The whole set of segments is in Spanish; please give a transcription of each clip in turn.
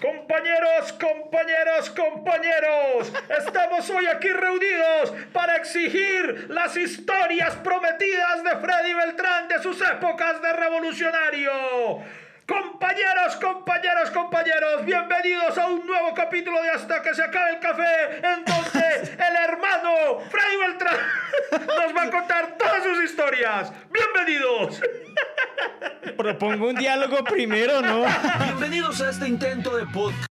Compañeros, compañeros, compañeros, estamos hoy aquí reunidos para exigir las historias prometidas de Freddy Beltrán de sus épocas de revolucionario. Compañeros, compañeros, compañeros, bienvenidos a un nuevo capítulo de Hasta que se acabe el café, en donde el hermano Freddy Beltrán nos va a contar todas sus historias. Bienvenidos. Propongo un diálogo primero, ¿no? Bienvenidos a este intento de podcast.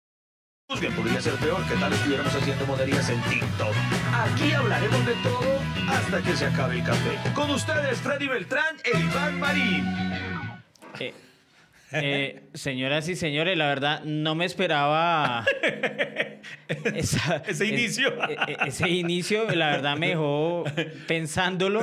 Que podría ser peor que tal estuviéramos haciendo monerías en TikTok. Aquí hablaremos de todo hasta que se acabe el café. Con ustedes, Freddy Beltrán e Iván Marín. Eh, eh, señoras y señores, la verdad no me esperaba esa- Ese inicio. e- e- ese inicio, la verdad me dejó pensándolo.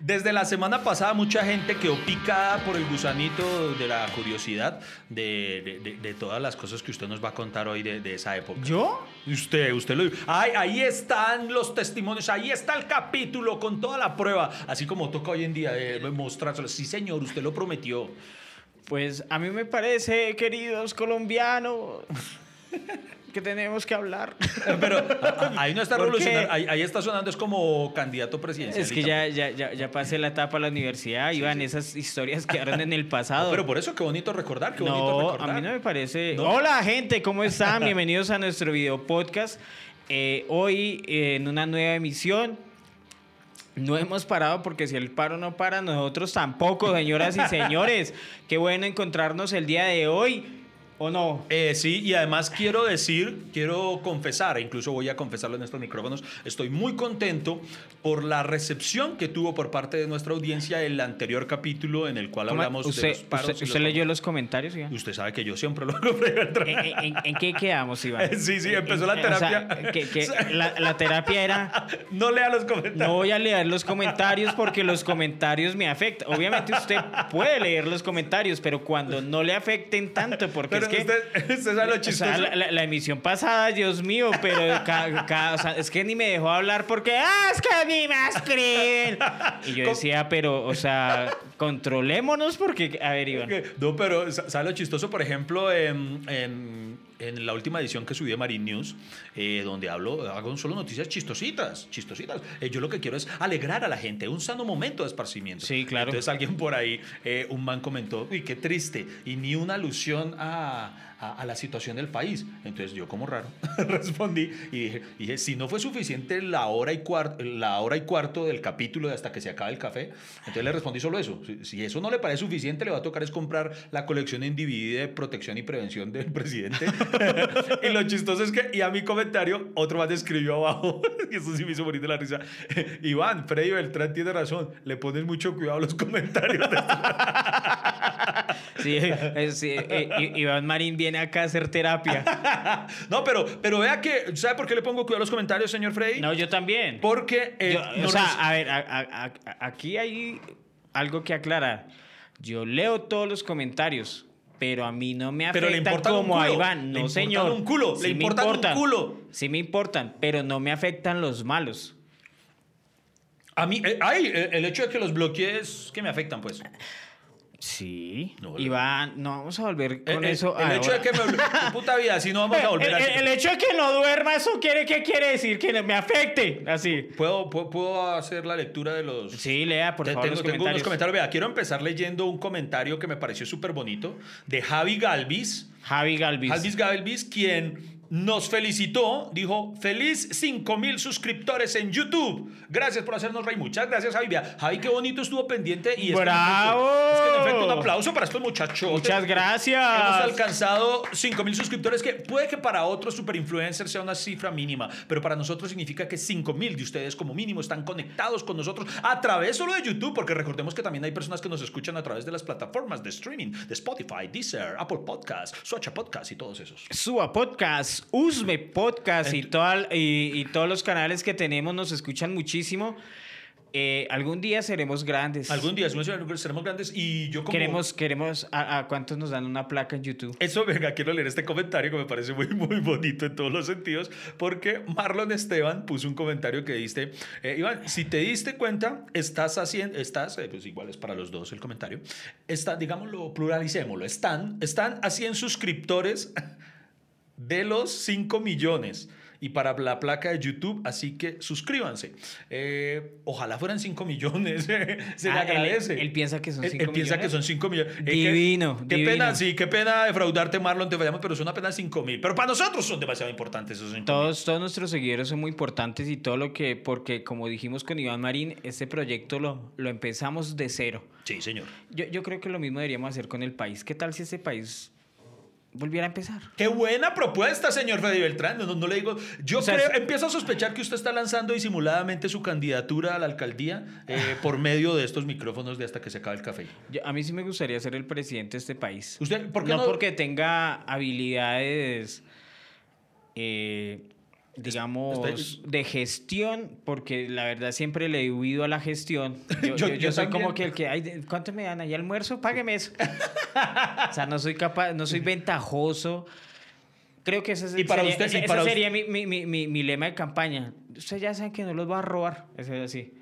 Desde la semana pasada mucha gente quedó picada por el gusanito de la curiosidad de, de- de- de todas las cosas que usted nos va a contar hoy de, esa época. ¿Yo? Usted, usted lo Ay, ahí están los testimonios, ahí está el capítulo con toda la prueba, así como toca hoy en día de mostrárselo. Sí, señor, usted lo prometió. Pues a mí me parece, queridos colombianos, que tenemos que hablar. Pero a- a- ahí no está revolucionario, ahí, ahí está sonando, es como candidato presidencial. Es que ya, ya, ya, ya pasé la etapa a la universidad, Iván, esas historias quedaron en el pasado. Pero por eso, qué bonito recordar, qué bonito No, recordar. a mí no me parece. No. Hola, gente, ¿cómo están? Bienvenidos a nuestro video podcast. Eh, hoy, eh, en una nueva emisión. No hemos parado porque si el paro no para, nosotros tampoco, señoras y señores. Qué bueno encontrarnos el día de hoy, ¿o no? Eh, sí, y además quiero decir, quiero confesar, e incluso voy a confesarlo en estos micrófonos, estoy muy contento por la recepción que tuvo por parte de nuestra audiencia el anterior capítulo en el cual ¿Cómo- hablamos ¿Usted, de los paros. usted- y los usted leyó los comentarios, Iván? Usted sabe que yo siempre lo. ¿En, en- en qué quedamos, Iván? Sí, sí, empezó la o sea, terapia. que- que la, la terapia era... No lea los comentarios. No voy a leer los comentarios porque los comentarios me afectan. Obviamente usted puede leer los comentarios, pero cuando no le afecten tanto, porque Pero es que... usted, usted sabe lo o chistoso. sea, la, la- la emisión pasada, Dios mío, pero ca- ca- o sea, es que ni me dejó hablar porque, ah, es que a mí me escriben. Y yo decía, pero, o sea, controlémonos porque, a ver, Iván. No, pero sa- ¿sabe lo chistoso? Por ejemplo, en, en- en la última edición que subí de Marine News, eh, donde hablo, hago solo noticias chistositas, chistositas. Eh, yo lo que quiero es alegrar a la gente, un sano momento de esparcimiento. Sí, claro. Entonces alguien por ahí, eh, un man comentó, uy, qué triste, y ni una alusión a, a- a la situación del país. Entonces yo como raro respondí y dije, dije, si no fue suficiente la hora, y la hora y cuarto del capítulo de hasta que se acabe el café, entonces le respondí solo eso. Si, si eso no le parece suficiente, le va a tocar es comprar la colección DVD de protección y prevención del presidente. y lo chistoso es que, y a mi comentario, otro más escribió abajo, y eso sí me hizo bonito la risa, Iván, Freddy Beltrán tiene razón, le pones mucho cuidado a los comentarios. Sí, sí, eh, Iván Marín viene acá a hacer terapia. no, pero, pero vea que, ¿sabe por qué le pongo cuidado a los comentarios, señor Freddy? No, yo también. Porque... eh, Yo- no o sea, a ver, a- a- a- aquí hay algo que aclarar. Yo leo todos los comentarios, pero a mí no me Pero le afectan importan un como a. Iván. Le No, importan señor. un culo. Le me importan un culo. Sí me importan, pero no me afectan los malos. A mí, eh, ay, eh, el hecho de que los bloquees que me afectan, pues. Sí. No, Iván, no vamos a volver con Eh, eh, eso. El hecho ahora. de que me puta vida, si no vamos a volver el, a el- el hecho de que no duerma, ¿eso quiere, qué quiere decir? Que me afecte. Así. ¿Puedo, puedo, puedo hacer la lectura de los... Sí, lea, por Te- favor, tengo, los tengo unos comentarios. comentarios. Vea, quiero empezar leyendo un comentario que me pareció súper bonito de Javi Galvis. Javi Galvis. Javi Galvis, quien nos felicitó, dijo, feliz 5 mil suscriptores en YouTube. Gracias por hacernos reír. Muchas gracias, Javi. Javi, qué bonito estuvo pendiente. Y ¡Bravo! es que en efecto, un aplauso para estos muchachos. Muchas gracias. Hemos alcanzado 5 mil suscriptores, que puede que para otros super influencers sea una cifra mínima, pero para nosotros significa que 5 mil de ustedes como mínimo están conectados con nosotros a través solo de YouTube, porque recordemos que también hay personas que nos escuchan a través de las plataformas de streaming, de Spotify, Deezer, Apple Podcasts, Socha Podcast y todos esos. Suba Podcast, Usme Podcast y, toda- y, y todos los canales que tenemos nos escuchan muchísimo. Eh, algún día seremos grandes. Algún día seremos grandes y yo como... Queremos, queremos, a, a cuántos nos dan una placa en YouTube? Eso, venga, quiero leer este comentario que me parece muy, muy bonito en todos los sentidos, porque Marlon Esteban puso un comentario que dice, eh, Iván, si te diste cuenta, estás haciendo, estás, eh, pues igual es para los dos el comentario, está, digámoslo, pluralicémoslo, están, están a 100 suscriptores de los 5 millones y para la placa de YouTube, así que suscríbanse. Eh, ojalá fueran 5 millones, se le Ah, él- agradece. Él, piensa que son Él- 5 él piensa que son 5 millones. Eh, qué- Divino, Qué, divino. pena, sí, qué pena defraudarte, Marlon, te fallamos, pero son apenas 5 mil. Pero para nosotros son demasiado importantes esos 5 Todos, todos nuestros seguidores son muy importantes y todo lo que, porque como dijimos con Iván Marín, este proyecto lo, lo empezamos de cero. Sí, señor. Yo, yo creo que lo mismo deberíamos hacer con el país. ¿Qué tal si ese país volviera a empezar? Qué buena propuesta, señor Freddy Beltrán. No, no le digo. Yo O sea, creo, empiezo a sospechar que usted está lanzando disimuladamente su candidatura a la alcaldía eh, por medio de estos micrófonos de hasta que se acabe el café. Yo- a mí sí me gustaría ser el presidente de este país. ¿Usted por qué no, no? porque tenga habilidades, eh, digamos, de gestión, porque la verdad siempre le he huido a la gestión. Yo, Yo- yo- yo yo soy también. como que el que, ay, ¿cuánto me dan ahí almuerzo? Págueme eso. o sea, no soy capaz, no soy ventajoso. Creo que ese, es- Y para sería, usted- ese- y ese para usted- sería mi, mi- mi- mi- mi lema de campaña. Ustedes ya saben que no los voy a robar. Eso es así.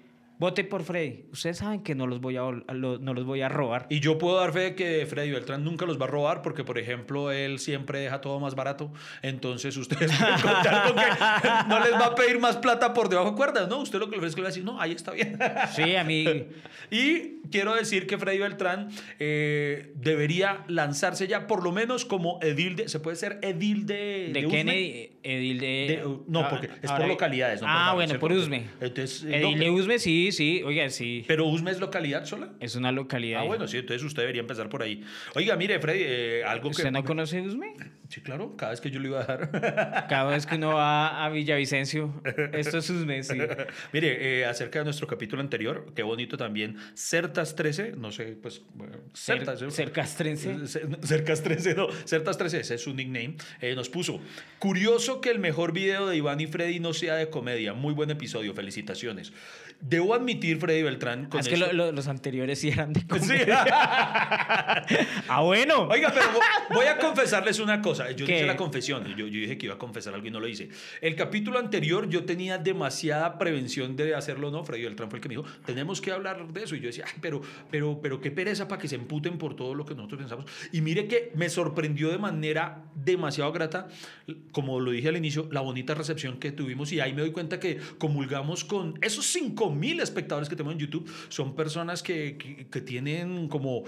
Vote por Freddy. Ustedes saben que no los voy a, lo- no los voy a robar. Y yo puedo dar fe de que Freddy Beltrán nunca los va a robar porque, por ejemplo, él siempre deja todo más barato. Entonces, ustedes pueden contar con que no les va a pedir más plata por debajo de cuerdas, ¿no? Usted lo que le ofrece es que le va a decir, no, ahí está bien. Sí, a mí. Y quiero decir que Freddy Beltrán eh, debería lanzarse ya, por lo menos como edil de. ¿Se puede ser edil de. De, Usme? Kennedy, Edil de... De- no, ah, porque es por localidades. No ah, bueno, por Usme. Entonces, eh, Edil no, de Usme, sí, sí. Oiga, sí. pero Usme es localidad sola. Es una localidad. Ah, bueno, sí, entonces usted debería empezar por ahí. Oiga, mire, Freddy, eh, algo que. ¿Usted no conoce Usme? Sí, claro, cada vez que yo le iba a dar. Cada vez que uno va a Villavicencio, esto es Usme, sí. Mire, eh, acerca de nuestro capítulo anterior, qué bonito también. Certas 13, no sé, pues. bueno, Certas. ¿eh? ser castrense. Cer- Cercas 13, no, Certas 13, ese es su nickname. eh, nos puso, curioso que el mejor video de Iván y Freddy no sea de comedia. Muy buen episodio, felicitaciones. Debo admitir, Freddy Beltrán, con Ah, es que esto- lo- lo- los anteriores sí eran de Sí. comedia. ah, bueno. Oiga, pero vo- voy a confesarles una cosa. Yo ¿Qué? hice la confesión. Yo, yo dije que iba a confesar algo y no lo hice. El capítulo anterior yo tenía demasiada prevención de hacerlo, ¿no? Freddy Beltrán fue el que me dijo, tenemos que hablar de eso. Y yo decía, ay, pero, pero, pero qué pereza para que se emputen por todo lo que nosotros pensamos. Y mire que me sorprendió de manera demasiado grata, como lo dije al inicio, la bonita recepción que tuvimos. Y ahí me doy cuenta que comulgamos con esos 5 mil espectadores que tenemos en YouTube. Son personas que, que, que tienen como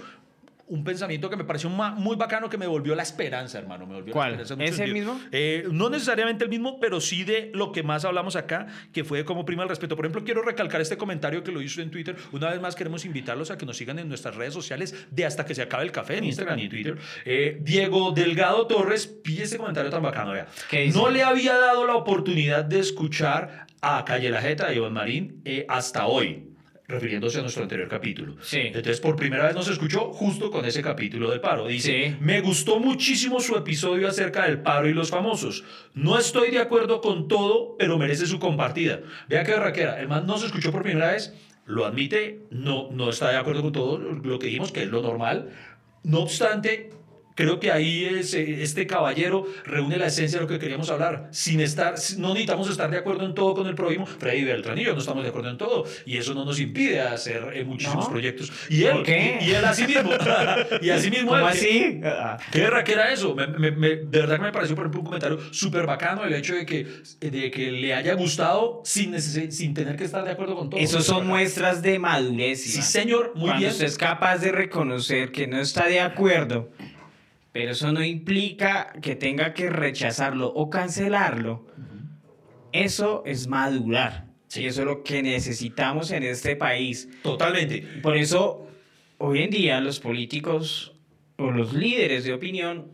un pensamiento que me pareció muy bacano que me volvió la esperanza, hermano. Me volvió ¿Cuál? La esperanza en muchos ¿Ese sentidos. mismo? Eh, no necesariamente el mismo, pero sí de lo que más hablamos acá, que fue como prima el respeto. Por ejemplo, quiero recalcar este comentario que lo hizo en Twitter. Una vez más queremos invitarlos a que nos sigan en nuestras redes sociales de hasta que se acabe el café en Instagram y Twitter. Eh, Diego Delgado Torres, pille ese comentario tan bacano. No le había dado la oportunidad de escuchar a Calle la Jeta de Iván Marín eh, hasta hoy refiriéndose a nuestro anterior capítulo. Sí. Entonces, por primera vez nos escuchó justo con ese capítulo del paro. Dice, Sí. me gustó muchísimo su episodio acerca del paro y los famosos. No estoy de acuerdo con todo, pero merece su compartida. Vea qué raquera. El man no se escuchó por primera vez, lo admite, no, no está de acuerdo con todo lo que dijimos, que es lo normal. No obstante, creo que ahí es, este caballero reúne la esencia de lo que queríamos hablar. Sin estar, no necesitamos estar de acuerdo en todo con el prójimo. Freddy yo no estamos de acuerdo en todo. Y eso no nos impide hacer eh, muchísimos ¿No? proyectos. Y él, ¿Por qué? Y, y él así mismo. y así mismo. ¿Cómo él, así? ¿Qué que era eso? Me- me- me- de verdad que me pareció, por ejemplo, un comentario súper bacano el hecho de que, de que le haya gustado sin, sin tener que estar de acuerdo con todo. Esos son muestras de madurez. Sí, señor, muy Cuando bien. usted es capaz de reconocer que no está de acuerdo, pero eso no implica que tenga que rechazarlo o cancelarlo. Eso es madurar. Sí. Y eso es lo que necesitamos en este país. Totalmente. Por eso, hoy en día los políticos o los líderes de opinión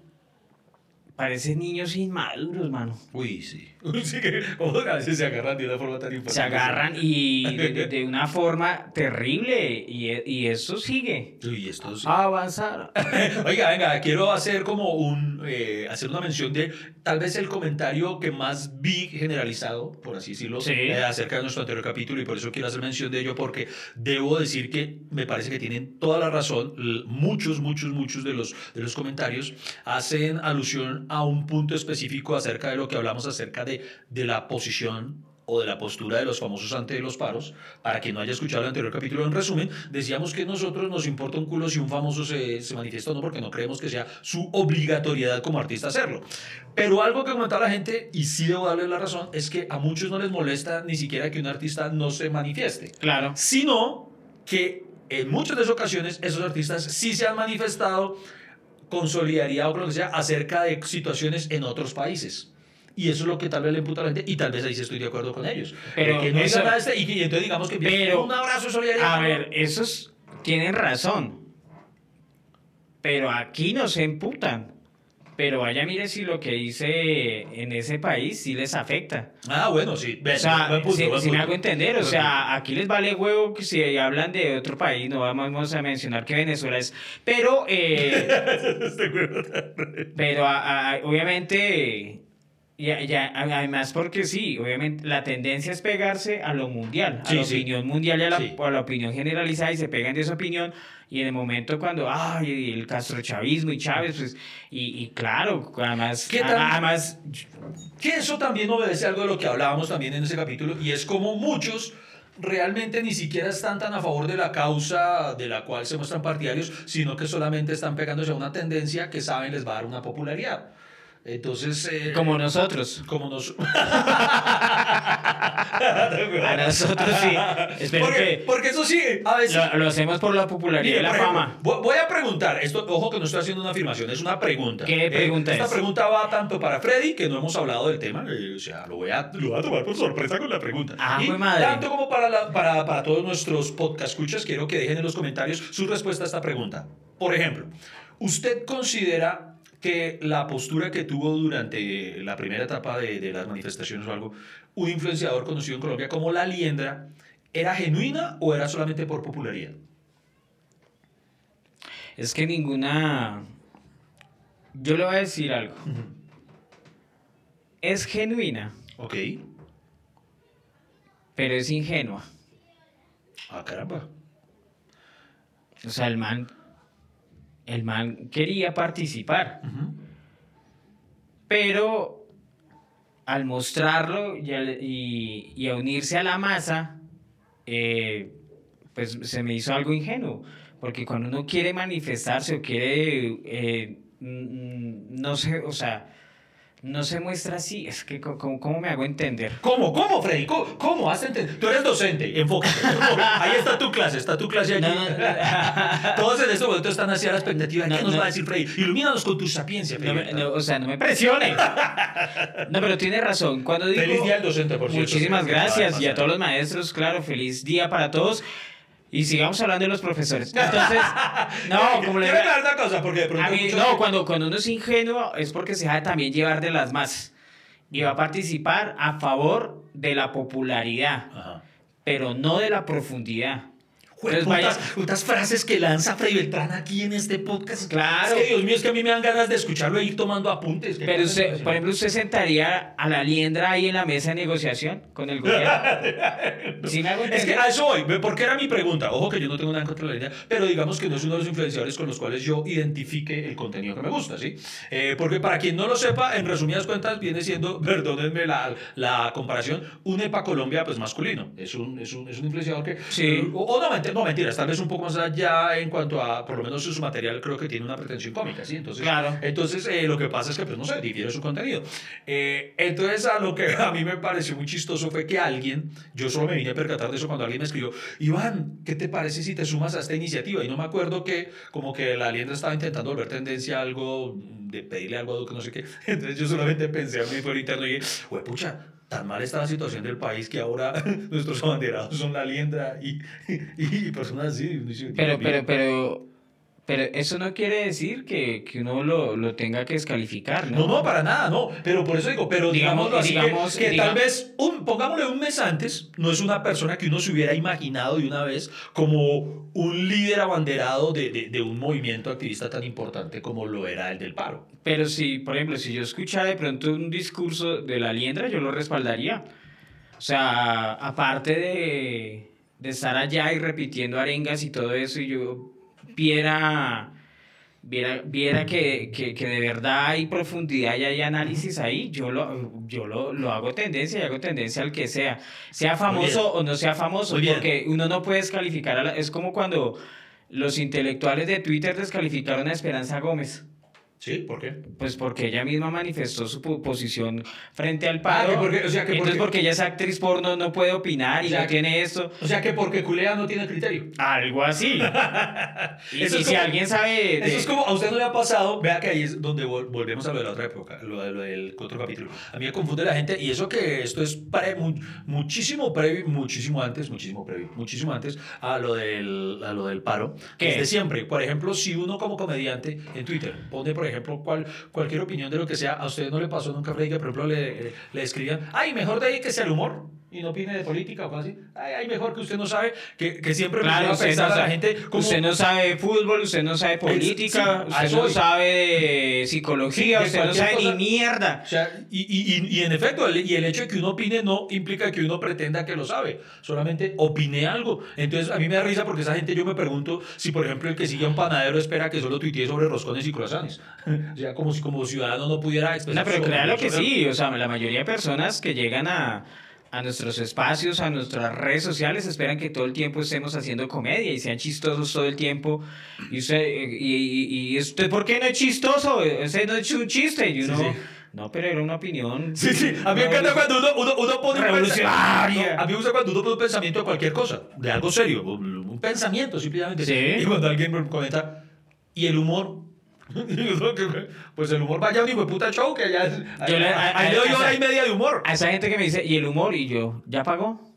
parecen niños inmaduros, mano. Uy, sí. Sí que a veces se agarran de una forma tan importante. Se agarran y de, de- de una forma terrible y, y eso sigue. Uy, esto. Avanzar. Oiga, venga, quiero hacer como un, eh, hacer una mención de tal vez el comentario que más vi generalizado, por así decirlo, Sí. eh, acerca de nuestro anterior capítulo y por eso quiero hacer mención de ello porque debo decir que me parece que tienen toda la razón. Muchos, muchos, muchos de los, de los comentarios hacen alusión a un punto específico acerca de lo que hablamos acerca de, de la posición o de la postura de los famosos ante los paros. Para quien no haya escuchado el anterior capítulo, en resumen, decíamos que nosotros nos importa un culo si un famoso se, se manifiesta o no, porque no creemos que sea su obligatoriedad como artista hacerlo. Pero algo que comentaba la gente, y sí debo darle la razón, es que a muchos no les molesta ni siquiera que un artista no se manifieste, Claro. sino que en muchas de esas ocasiones esos artistas sí se han manifestado con solidaridad o con lo que sea acerca de situaciones en otros países. Y eso es lo que tal vez le imputa a la gente, y tal vez ahí sí estoy de acuerdo con ellos. Pero que no eso- digan nada este, y, que- y entonces digamos que Pero- un abrazo de solidaridad. A ver, esos tienen razón. Pero aquí no se emputan. Pero vaya, mire si lo que dice en ese país sí les afecta. Ah, bueno, sí. O Ven, sea, buen punto, si, buen si me hago entender, o sea, aquí les vale huevo que si hablan de otro país, no vamos a mencionar que Venezuela es, pero, eh, Este pero a- a- obviamente, ya, ya, además porque sí, obviamente la tendencia es pegarse a lo mundial, a Sí, la sí. opinión mundial y a la, Sí. a la opinión generalizada y se pegan de esa opinión y en el momento cuando, ay, el castrochavismo y Chávez, pues, y, y claro, además, ¿Qué además, Que eso también obedece algo de lo que hablábamos también en ese capítulo, y es como muchos realmente ni siquiera están tan a favor de la causa de la cual se muestran partidarios, sino que solamente están pegándose a una tendencia que saben les va a dar una popularidad. Entonces... eh, como nosotros. Como nos... A nosotros sí. Espero porque, que porque eso sí, a veces... lo, lo hacemos por la popularidad y la ejemplo, fama. vo- Voy a preguntar, esto, ojo que no estoy haciendo una afirmación, es una pregunta. ¿Qué Eh, pregunta Esta es? pregunta va tanto para Freddy, que no hemos hablado del tema, eh, o sea, lo voy, a, lo voy a tomar por sorpresa con la pregunta. Ah, y madre. tanto como para, la- para, para todos nuestros podcast escuchas, quiero que dejen en los comentarios su respuesta a esta pregunta. Por ejemplo, ¿usted considera que la postura que tuvo durante la primera etapa de, de las manifestaciones o algo, un influenciador conocido en Colombia como La Liendra, era genuina o era solamente por popularidad? Es que ninguna. Yo le voy a decir algo. Es genuina, Ok. pero es ingenua. Ah, caramba. O sea, el man. El man quería participar, pero al mostrarlo y, al- y- y a unirse a la masa, eh, pues se me hizo algo ingenuo. Porque cuando uno quiere manifestarse o quiere, eh, no sé, o sea, no se muestra así. Es que, ¿cómo, cómo me hago entender? ¿Cómo? ¿Cómo, Freddy? ¿Cómo? ¿Cómo? Hazte entender. Tú eres docente, enfócate. Ahí está tu clase, está tu clase allí. No, no, no. Todos en este momento están así a la expectativa. ¿Qué No, nos no. va a decir Freddy? Ilumínanos con tu sapiencia, Freddy. o sea, no me presione. No, pero tiene razón. Cuando digo, Feliz día al docente, por cierto. Muchísimas gracias. Y a todos los maestros, claro, feliz día para todos. Y sigamos hablando de los profesores. Entonces, no, como le aclarar una cosa, porque pronto a mí, no, cuando, cuando uno es ingenuo es porque se deja también llevar de las masas. Y va a participar a favor de la popularidad, Ajá. pero no de la profundidad. Vaya- putas, putas frases que lanza Freddy Beltrán aquí en este podcast. Claro. Es que Dios mío, es que a mí me dan ganas de escucharlo e ir tomando apuntes. Pero usted, por ejemplo, usted sentaría a la liendra ahí en la mesa de negociación con el gobierno. ¿Sí me hago Es que a eso voy, porque era mi pregunta. Ojo que yo no tengo nada en contra de la línea, pero digamos que no es uno de los influenciadores con los cuales yo identifique el contenido que me gusta, ¿sí? Eh, porque para quien no lo sepa, en resumidas cuentas, viene siendo, perdónenme la, la comparación, un EPA Colombia pues masculino. Es un, es un, es un influenciador que... Sí. O, o no, no, mentiras, tal vez un poco más allá en cuanto a, por lo menos su material creo que tiene una pretensión cómica, ¿sí? Entonces, Claro. entonces eh, lo que pasa es que, pues no sé, difiere su contenido. Eh, entonces, a lo que a mí me pareció muy chistoso fue que alguien, yo solo me vine a percatar de eso cuando alguien me escribió, Iván, ¿qué te parece si te sumas a esta iniciativa? Y no me acuerdo que como que la alienda estaba intentando volver tendencia a algo, de pedirle algo a Duque, no sé qué. Entonces yo solamente pensé a mí por interno y dije, "Hue pucha, tan mal está la situación del país que ahora nuestros abanderados son la liendra y, y, y personas así. Pero, pero, pero, pero eso no quiere decir que, que uno lo, lo tenga que descalificar, ¿no? No, no, para nada, no. Pero por eso digo, pero Digamos- digámoslo así, que- digamos- que, digamos- tal vez, un, pongámosle un mes antes, no es una persona que uno se hubiera imaginado de una vez como un líder abanderado de, de, de un movimiento activista tan importante como lo era el del paro. Pero si, por ejemplo, si yo escuchara de pronto un discurso de la liendra, yo lo respaldaría. O sea, aparte de, de estar allá y repitiendo arengas y todo eso, y yo viera viera, viera que, que, que de verdad hay profundidad y hay análisis ahí, yo lo, yo lo, lo hago tendencia y hago tendencia al que sea, sea famoso o no sea famoso, porque uno no puede descalificar, a la- es como cuando los intelectuales de Twitter descalificaron a Esperanza Gómez. ¿Sí? ¿Por qué? Pues porque ella misma manifestó su po- posición frente al paro. Ah, que porque- o sea, que Entonces, porque- porque ella es actriz porno, no puede opinar y O sea, no tiene esto. O sea que porque culea no tiene criterio. Algo así. y Eso y si alguien sabe. de- Eso es como, a usted no le ha pasado, vea que ahí es donde vol- volvemos a lo de la otra época, lo, de- lo del otro capítulo. A mí me confunde la gente y eso que esto es pre- mu- muchísimo previo, muchísimo antes, muchísimo previo, muchísimo antes a lo del, a lo del paro, que es de siempre. Por ejemplo, si uno como comediante en Twitter pone, por ejemplo, cual, cualquier opinión de lo que sea, a usted no le pasó nunca, Freddy, que por ejemplo le, le escribían, ay, mejor de ahí que sea el humor. Y no opine de política o cosas así. Ay, ay, mejor que usted no sabe, que, que siempre Claro, usted no, a la gente como... usted no sabe de fútbol, usted no sabe de política, sí, usted no voy. sabe de psicología, de usted no sabe cosa. ni mierda. O sea, y, y, y, y en efecto, el, y el hecho de que uno opine no implica que uno pretenda que lo sabe, solamente opine algo. Entonces, a mí me da risa porque esa gente yo me pregunto si, por ejemplo, el que sigue a un panadero espera que solo tuitee sobre roscones y croissants. o sea, como si como ciudadano no pudiera No, expresar pero su créalo opinión que sí, o sea, la mayoría de personas que llegan a, a nuestros espacios, a nuestras redes sociales, esperan que todo el tiempo estemos haciendo comedia y sean chistosos todo el tiempo. Y usted, y, y, y usted ¿por qué no es chistoso? Ese no es un chiste. Y uno, Sí, sí. no, pero era una opinión. Sí, sí, a mí me encanta cuando uno, uno, uno pone Revolucionaria. No, a mí me gusta cuando uno pone un pensamiento de cualquier cosa, de algo serio, un, pensamiento simplemente. Sí. Y cuando alguien me comenta, ¿y el humor? Pues el humor vaya a un hijo de puta show que ya. Yo le- a- a- doy hora y media de humor. A esa gente que me dice, ¿y el humor? Y yo, ¿ya pagó?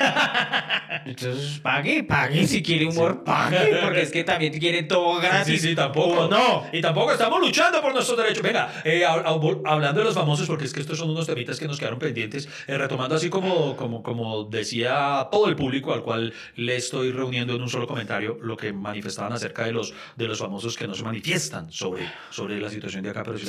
Entonces, pague, pague. Si quiere humor, pague. Porque es que también quieren todo gratis. Sí, sí, tampoco. ¿O no? Y tampoco estamos luchando por nuestros derechos. Venga, eh, hab- hab- hablando de los famosos, porque es que estos son unos temitas que nos quedaron pendientes, eh, retomando así como, como, como decía todo el público al cual le estoy reuniendo en un solo comentario lo que manifestaban acerca de los, de los famosos que no se manifiestan sobre, sobre la situación de acá, pero sí.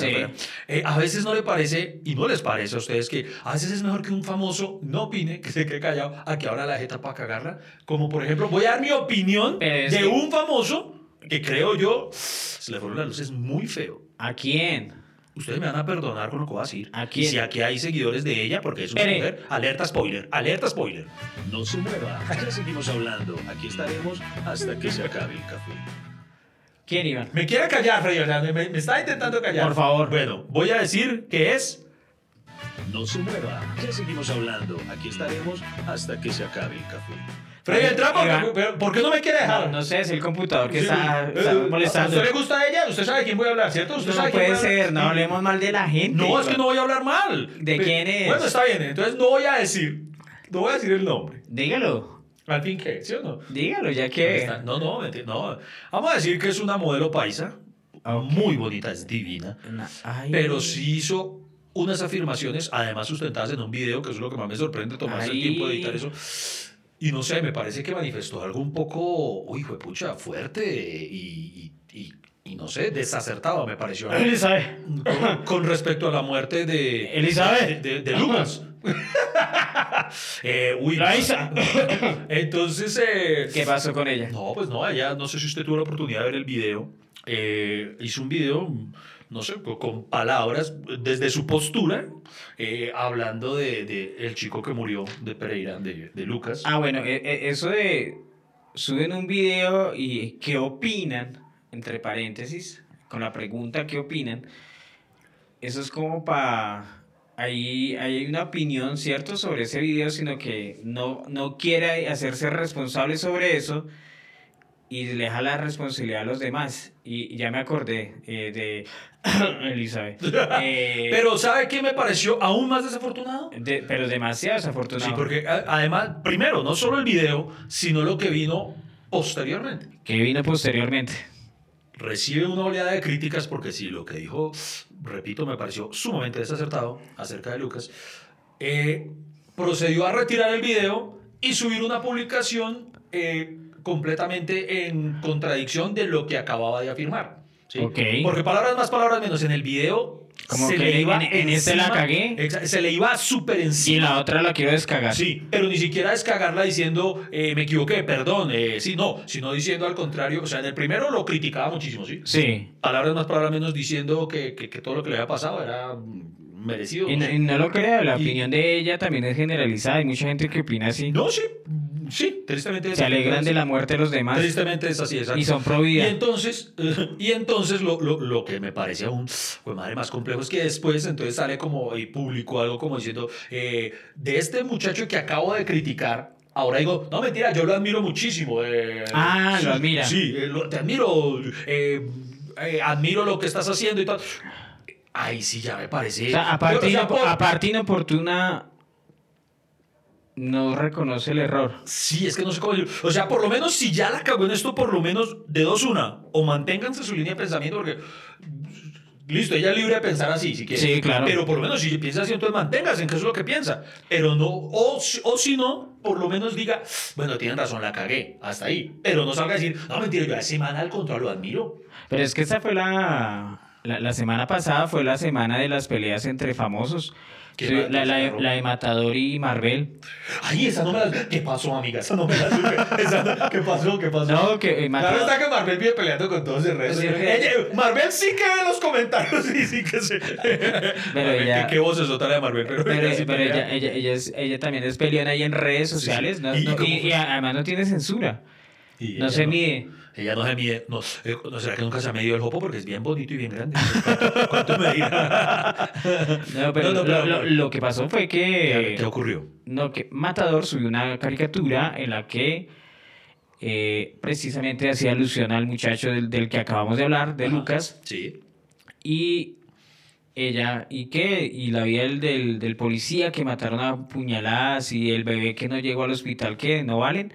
Eh, a veces no le parece, y no les parece a ustedes, que a veces es mejor que un famoso no opine, que se quede callado, a que ahora la jeta para cagarla. Como por ejemplo, voy a dar mi opinión de que- un famoso que creo yo se le fueron las luces muy feo. ¿A quién? Ustedes me van a perdonar con lo que voy a decir. ¿A Y quién? si aquí hay seguidores de ella, porque es una Espere. mujer, alerta spoiler, alerta spoiler. No se mueva, ya seguimos hablando. Aquí estaremos hasta que se acabe el café. ¿Quién, Iván? Me quiere callar, Freddy, me, me está intentando callar. Por favor. Bueno, voy a decir que es No se mueva, ya seguimos hablando. Aquí estaremos hasta que se acabe el café. Freddy Beltrán, ¿por qué- Iván. pero ¿por qué no me quiere dejar? No, no sé, es el computador que Sí, está, eh, está ¿A molestando. usted le gusta a ella? ¿Usted sabe de quién voy a hablar, cierto? ¿Usted No, sabe puede a ser, no hablemos mal de la gente. No, es que no voy a hablar mal. ¿De quién es? Bueno, está bien, entonces no voy a decir, no voy a decir el nombre. Dígalo, Al fin que, ¿sí o no? dígalo, ya que... No, no, mentira, no. Vamos a decir que es una modelo paisa, muy bonita, es divina, Na- ay. pero sí hizo unas afirmaciones, además sustentadas en un video, que eso es lo que más me sorprende, tomarse el tiempo de editar eso. Y no sé, me parece que manifestó algo un poco, uy, fue pucha, fuerte y, y, y- y no sé, desacertado, me pareció. Elizabeth. Con, con respecto a la muerte de Elizabeth. de, de- de Lucas. Eh, uy, Laisa. Entonces, eh, ¿Qué pasó con ella? no, pues no, ella, no sé si usted tuvo la oportunidad de ver el video. Eh, hizo un video, no sé, con, palabras desde su postura, eh, hablando de, de el chico que murió de Pereira, de, de Lucas. Ah, bueno, e- e- eso de suben un video y qué opinan, entre paréntesis, con la pregunta qué opinan, eso es como para... Ahí hay una opinión, ¿cierto?, sobre ese video, sino que no, no quiere hacerse responsable sobre eso y le deja la responsabilidad a los demás. Y, y ya me acordé eh, de Elizabeth. Eh, Pero ¿sabe qué me pareció aún más desafortunado? de- pero demasiado desafortunado. Sí, porque a- además, primero, no solo el video, sino lo que vino posteriormente. Que vino posteriormente. recibe una oleada de críticas porque sí, lo que dijo, repito, me pareció sumamente desacertado acerca de Lucas. Eh, procedió a retirar el video y subir una publicación eh, completamente en contradicción de lo que acababa de afirmar. ¿sí? Ok. Porque palabras más, palabras menos. En el video Como se que le iba en- en este la encima- cagué. Se le iba súper Y en encima. la otra la quiero descargar. Sí, pero ni siquiera descargarla diciendo eh, me equivoqué, perdón, eh, sí, no, sino diciendo al contrario, o sea, en el primero lo criticaba muchísimo, ¿sí? Sí. Palabras más, palabras menos, diciendo que, que- que todo lo que le había pasado era mm, merecido. Y no y no lo crea, la Y- opinión de ella también es generalizada. Hay mucha gente que opina así. No, sí, sí, tristemente. Se alegran de la muerte de los demás. Tristemente es así, exacto. Y son pro Y vida. entonces, y entonces lo, lo, lo que me parece aún, pues madre, más complejo es que después entonces sale como y publicó algo como diciendo, eh, de este muchacho que acabo de criticar, ahora digo, no mentira, yo lo admiro muchísimo. eh, Ah, sí, lo admira. Sí, eh, lo- te admiro, eh, admiro lo que estás haciendo y tal. Ay, sí, ya me parece. O sea, aparte, O sea, ino- por- aparte inoportuna no reconoce el error. Sí, es que no sé cómo. O sea, por lo menos si ya la cagó en esto, por lo menos de dos una. O manténganse su línea de pensamiento porque... Listo, ella es libre de pensar así, si quiere. Sí, claro. Pero por lo menos si piensa así, entonces manténgase en que eso es lo que piensa. Pero no, o, si- o si no, por lo menos diga, bueno, tienen razón, la cagué, hasta ahí. Pero no salga a decir, no, mentira, yo a ese man al control lo admiro. Pero es que esa fue la, la, la semana pasada, fue la semana de las peleas entre famosos. La, la, la de Matador y Marvel. Ay, esa no me la... ¿Qué pasó, amiga? Esa no me la supe. Esa ¿Qué pasó? ¿Qué pasó? No, que eh, Claro está que Marvel vive peleando con todos el resto. Sí, Ella- Marvel sí que ve los comentarios y sí que se. Marvel, ella- ¿Qué, qué voz es otra de Marvel? Pero, Pero, ella sí pero ella, ella, ella, es- ella también es peleona ahí en redes sociales. ¿no? ¿Y- no- y además no tiene censura. Y No se mide. Ella no se mide. No, eh, ¿no será que nunca se ha medido el jopo? Porque es bien bonito y bien grande. ¿Cuánto, cuánto medirá? No, pero, No, no, lo, pero- lo- lo que pasó fue que... ¿Qué ocurrió? No, que Matador subió una caricatura en la que eh, precisamente hacía alusión al muchacho del, del que acabamos de hablar, de Ajá. Lucas, Sí. y ella, ¿y qué? Y la vida del, del, del policía que mataron a puñaladas y el bebé que no llegó al hospital, que no valen.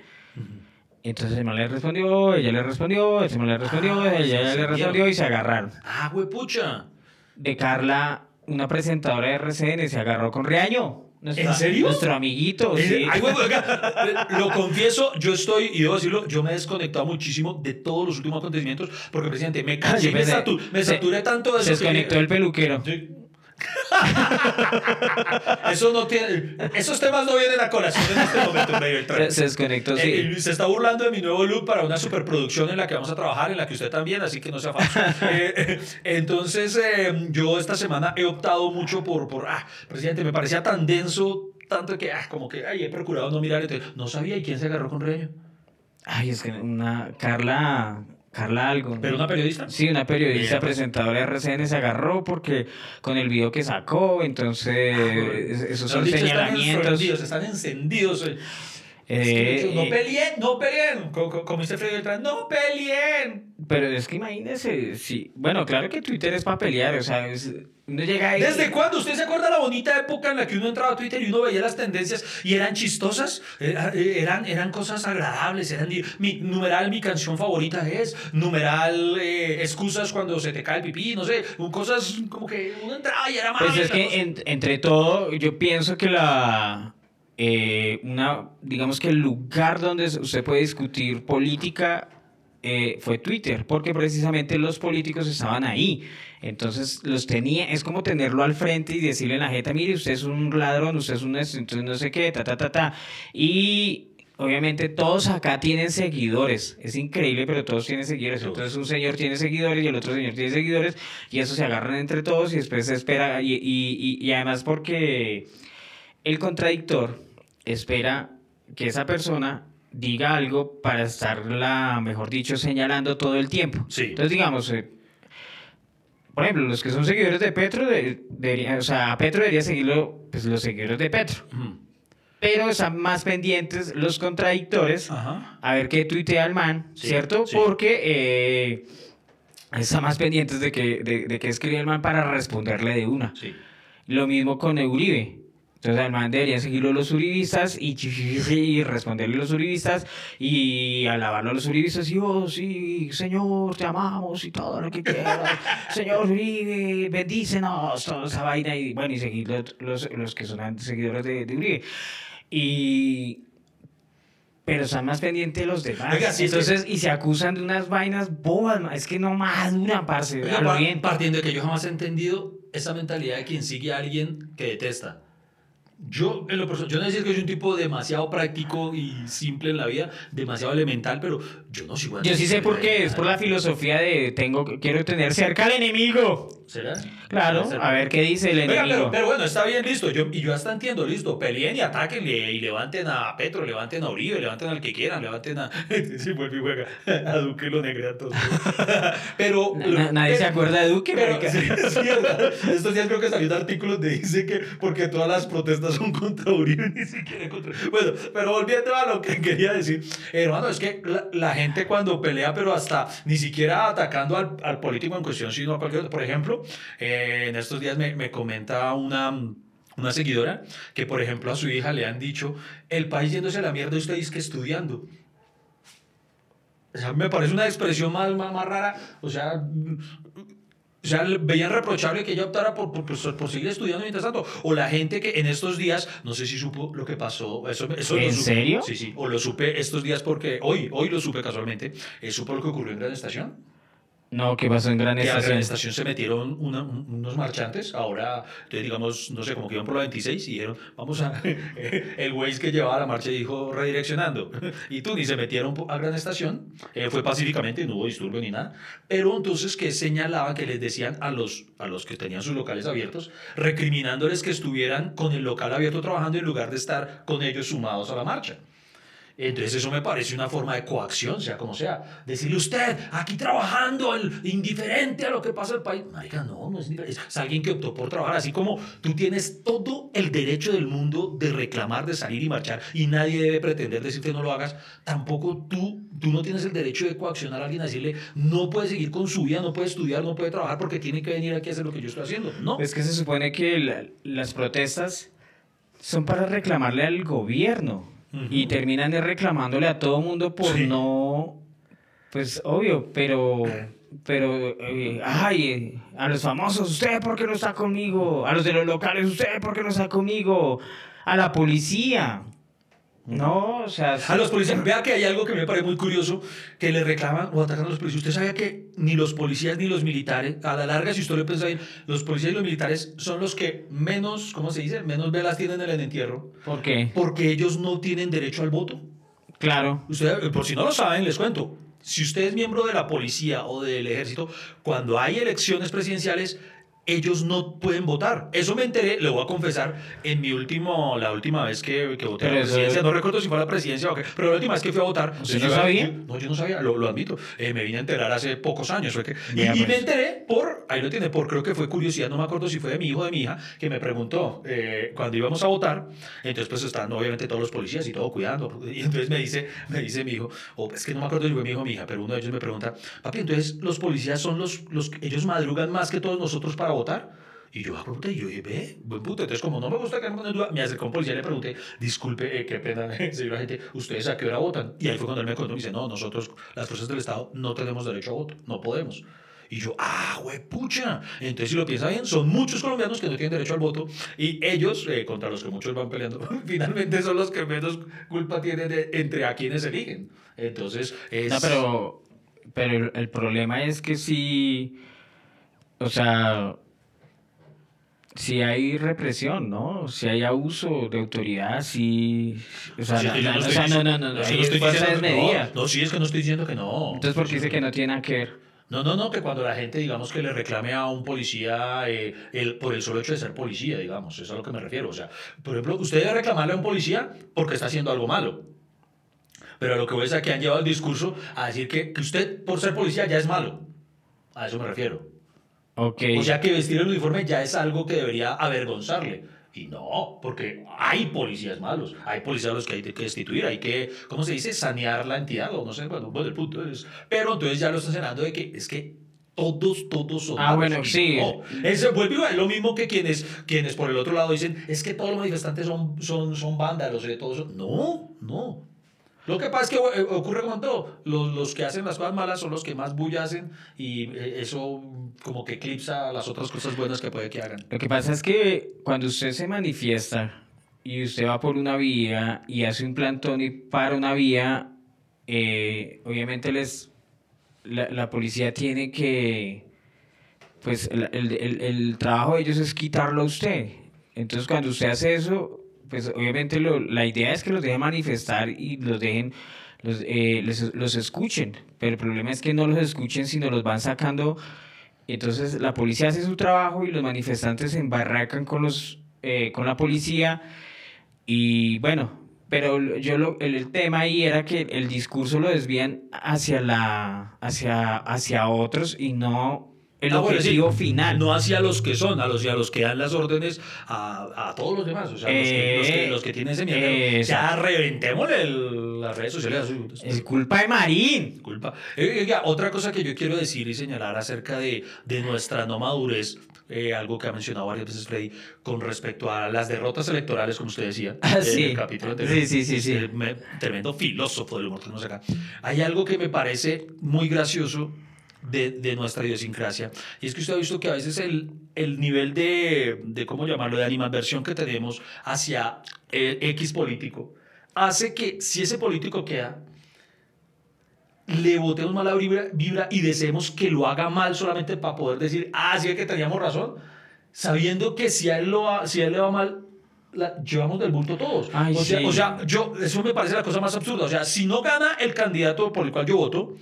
Entonces el man le respondió, ella le respondió, ese man le respondió, Ah, ella se le respondió y se agarraron. Ah, huepucha. De Carla, una presentadora de RCN, se agarró con Riaño. Nuestra- ¿En serio? Nuestro amiguito, Eh, sí. ay, lo confieso, yo estoy, y debo decirlo, yo me he desconectado muchísimo de todos los últimos acontecimientos, porque presidente, me cansé, me, satu- me se- saturé tanto de Se eso. que- desconectó el peluquero. Sí. Eso no tiene, esos temas no vienen a colación en este momento, medio Se, se desconectó, sí. Eh, se está burlando de mi nuevo look para una superproducción en la que vamos a trabajar, en la que usted también, así que no sea falso. Eh, eh, entonces, eh, yo esta semana he optado mucho por, por, ah, presidente, me parecía tan denso, tanto que, ah, como que, ay, he procurado no mirar, entonces, no sabía y quién se agarró con Reño. Ay, es que una. Carla. Carla algo. ¿Pero una periodista? Sí, una periodista presentadora de RCN se agarró porque con el video que sacó, entonces es- esos son están señalamientos. encendidos, están encendidos. Eh. Eh, no eh, peleen, no peleen. Co- co- Como dice Freddy Beltrán, no peleen. pero es que imagínese, sí. Bueno, claro que Twitter es para pelear, o sea, es- uno llega ahí. ¿Desde cuándo? ¿Usted se acuerda la bonita época en la que uno entraba a Twitter y uno veía las tendencias y eran chistosas? Era- eh, Eran, eran cosas agradables. Eran, mi, numeral, mi canción favorita es. Numeral, eh, excusas cuando se te cae el pipí, no sé. Cosas como que uno entraba y era más. Pues es que en- entre todo, yo pienso que la eh, una, digamos que el lugar donde usted puede discutir política eh, fue Twitter, porque precisamente los políticos estaban ahí. Entonces los tenía, es como tenerlo al frente y decirle en la jeta, mire, usted es un ladrón, usted es un es- entonces no sé qué, ta ta ta ta. Y obviamente todos acá tienen seguidores. Es increíble, pero todos tienen seguidores. Entonces un señor tiene seguidores y el otro señor tiene seguidores y eso se agarran entre todos y después se espera. Y, y- y- y además porque el contradictor espera que esa persona diga algo para estarla, mejor dicho, señalando todo el tiempo. Sí. Entonces, digamos, eh, por ejemplo, los que son seguidores de Petro, de- deberían- o sea, a Petro debería seguirlo pues, los seguidores de Petro. Pero están más pendientes los contradictores a ver qué tuitea el man, Sí, ¿cierto? sí. Porque eh, están más pendientes de que, de, de que escribe el man para responderle de una. Sí. Lo mismo con Uribe. Entonces al man deberían seguirlo los uribistas y, y responderle a los uribistas y alabarlo a los uribistas y oh sí, señor, te amamos y todo lo que quieras. señor Uribe, bendícenos, toda esa vaina y bueno, y seguir los, los, los que son seguidores de, de Uribe. Y pero están más pendientes de los demás. Oiga, sí, es Entonces, y se acusan de unas vainas bobas, es que no maduran, parce. Oiga, pa- bien. partiendo de que yo jamás he entendido esa mentalidad de quien sigue a alguien que detesta. Yo, en lo personal, yo no que soy un tipo demasiado práctico y simple en la vida, demasiado elemental, pero yo no sigo Yo sí sé por qué, es por la filosofía de tengo, quiero tener cerca al enemigo. ¿Será? Claro, a ver qué dice el Oiga, enemigo. pero, pero bueno, está bien, listo. Yo, y yo hasta entiendo, listo. Peleen y ataquen y levanten a Petro, levanten a Uribe, levanten al que quieran, levanten a. Sí, vuelve y juega. A Duque lo negrea todo. pero. Na- na- nadie se acuerda de Duque, Pero, sí, es. Estos días creo que salió un artículo donde dice que porque todas las protestas son contra Uribe, ni siquiera contra. Bueno, pero volviendo a lo que quería decir, hermano, es que la, la gente cuando pelea, pero hasta ni siquiera atacando al, político en cuestión, sino a cualquier otro. Por ejemplo, eh, en estos días me, me comenta una. Una seguidora que, por ejemplo, a su hija le han dicho, el país yéndose a la mierda, usted dice que estudiando. Me parece una expresión más, más, más rara. O sea, o sea, veían reprochable que ella optara por, por, por- por seguir estudiando mientras tanto. O la gente que en estos días, no sé si supo lo que pasó. Eso, eso ¿En supe- serio? Sí, sí. O lo supe estos días porque hoy, hoy lo supe casualmente. Eh, supo lo que ocurrió en Gran Estación. No, ¿qué pasó en Gran Que a Gran Estación? Estación se metieron una- un- unos marchantes. Ahora, entonces, digamos, no sé, como que iban por la 26 y dijeron, vamos a. el Waze que llevaba la marcha dijo redireccionando. Y tú ni se metieron a Gran Estación. eh, fue pacíficamente, no hubo disturbio ni nada. Pero entonces que señalaban que les decían a los, a los que tenían sus locales abiertos, recriminándoles que estuvieran con el local abierto trabajando en lugar de estar con ellos sumados a la marcha. Entonces eso me parece una forma de coacción, sea como sea. Decirle usted, aquí trabajando, el, indiferente a lo que pasa en el país. Marica, no, no es indiferente. Es alguien que optó por trabajar. Así como tú tienes todo el derecho del mundo de reclamar, de salir y marchar, y nadie debe pretender decirte no lo hagas, tampoco tú, tú no tienes el derecho de coaccionar a alguien a decirle, no puede seguir con su vida, no puede estudiar, no puede trabajar porque tiene que venir aquí a hacer lo que yo estoy haciendo. No. Es que se supone que la- las protestas son para reclamarle al gobierno Y terminan reclamándole a todo mundo por Sí. no, pues obvio, pero, pero, eh, ay, eh, a los famosos, usted por qué no está conmigo, a los de los locales, usted por qué no está conmigo, a la policía, no, o sea, A los policías, vea que hay algo que me parece muy curioso, que le reclaman o atacan a los policías. Usted sabía que ni los policías ni los militares, a la larga, si usted lo piensa bien, los policías y los militares son los que menos, ¿cómo se dice? Menos velas tienen en el entierro, ¿por qué? porque ellos no tienen derecho al voto. Claro, Usted, por si no lo saben, les cuento. Si usted es miembro de la policía o del ejército, cuando hay elecciones presidenciales, ellos no pueden votar. Eso me enteré, le voy a confesar, en mi último, la última vez que, que voté a la presidencia, no recuerdo si fue a la presidencia o qué, pero la última vez que fui a votar... ¿Usted no sabía? No, yo no sabía, lo, lo admito. Eh, me vine a enterar hace pocos años. Fue que, y, me enteré por, ahí lo tiene, por creo que fue curiosidad, no me acuerdo si fue de mi hijo o de mi hija, que me preguntó eh, cuando íbamos a votar, entonces pues están obviamente todos los policías y todo cuidando, y entonces me dice, me dice mi hijo, o es que no me acuerdo si fue mi hijo o mi hija, pero uno de ellos me pregunta, papi, entonces los policías son los, los, ellos madrugan más que todos nosotros para votar. Y yo pregunté, y yo dije, ve, buen puto. Entonces, como no me gusta que me en duda, me acercó un policía y le pregunté, disculpe, eh, qué pena, señor agente, ¿ustedes a qué hora votan? Y ahí fue cuando él me contó, me dice, no, nosotros, las fuerzas del Estado, no tenemos derecho a voto, no podemos. Y yo, ah, pucha. Entonces, si lo piensa bien, son muchos colombianos que no tienen derecho al voto y ellos, eh, contra los que muchos van peleando, finalmente son los que menos culpa tienen de, entre a quienes eligen. Entonces, es... No, pero, pero el problema es que si, o sea, si hay represión, ¿no? Si hay abuso de autoridad, si, o sea, Sí, no, no, no o estoy sea, no, no, no, sí, es que no estoy diciendo que no. Entonces, ¿por qué dice que no tiene nada que ver? No, no, no, que cuando la gente, digamos, que le reclame a un policía eh, el, por el solo hecho de ser policía, digamos, eso es a lo que me refiero. O sea, por ejemplo, usted debe reclamarle a un policía porque está haciendo algo malo. Pero a lo que voy es a que han llevado el discurso a decir que, que usted, por ser policía, ya es malo. A eso me refiero. Ok. O sea, que vestir el uniforme ya es algo que debería avergonzarle. Y no, porque hay policías malos, hay policías a los que hay que destituir, hay que, ¿cómo se dice? Sanear la entidad, o no sé, bueno, el punto es. Pero entonces ya lo están cenando de que es que todos, todos son Ah, bueno, sí. no. Eso vuelve igual, es lo mismo que quienes, quienes por el otro lado dicen, es que todos los manifestantes son, son, son vándalos, eh, todos son... No, no. Lo que pasa es que eh, ocurre como en todo. Los, los que hacen las cosas malas son los que más bulla hacen y eh, eso como que eclipsa las otras cosas buenas que puede que hagan. Lo que pasa es que cuando usted se manifiesta y usted va por una vía y hace un plantón y para una vía, eh, obviamente les, la, la policía tiene que, pues el, el- el- el trabajo de ellos es quitarlo a usted. Entonces cuando usted hace eso, pues obviamente lo- la idea es que los dejen manifestar y los dejen, los, eh, los escuchen. Pero el problema es que no los escuchen, sino los van sacando. Entonces la policía hace su trabajo y los manifestantes se embarracan con, los, eh, con la policía. Y bueno, pero yo lo, el, el tema ahí era que el discurso lo desvían hacia, la, hacia, hacia otros y no el Ah, bueno, objetivo sí, final. No hacia los que son, a los, y a los que dan las órdenes a, a todos los demás. O sea, los, que, los, que, Eh, los que tienen ese miedo. exacto. ya reventémosle el- las redes sociales a Es culpa de Marín. culpa. Eh, otra cosa que yo quiero decir y señalar acerca de, de nuestra no madurez, eh, algo que ha mencionado varias veces Freddy, con respecto a las derrotas electorales, como usted decía, Ah, en sí. el capítulo anterior. Sí, sí, sí, sí. Me- tremendo filósofo del humor que acá. Hay algo que me parece muy gracioso de, de nuestra idiosincrasia, y es que usted ha visto que a veces el, el nivel de, de, ¿cómo llamarlo?, de animadversión que tenemos hacia eh, X político, hace que si ese político queda, le botemos mala vibra, vibra y deseemos que lo haga mal solamente para poder decir, ah, sí es que teníamos razón, sabiendo que si a él, lo va- si a él le va mal, la llevamos del bulto todos. Ay, o, sea, sí. o sea, yo, eso me parece la cosa más absurda. O sea, si no gana el candidato por el cual yo voto,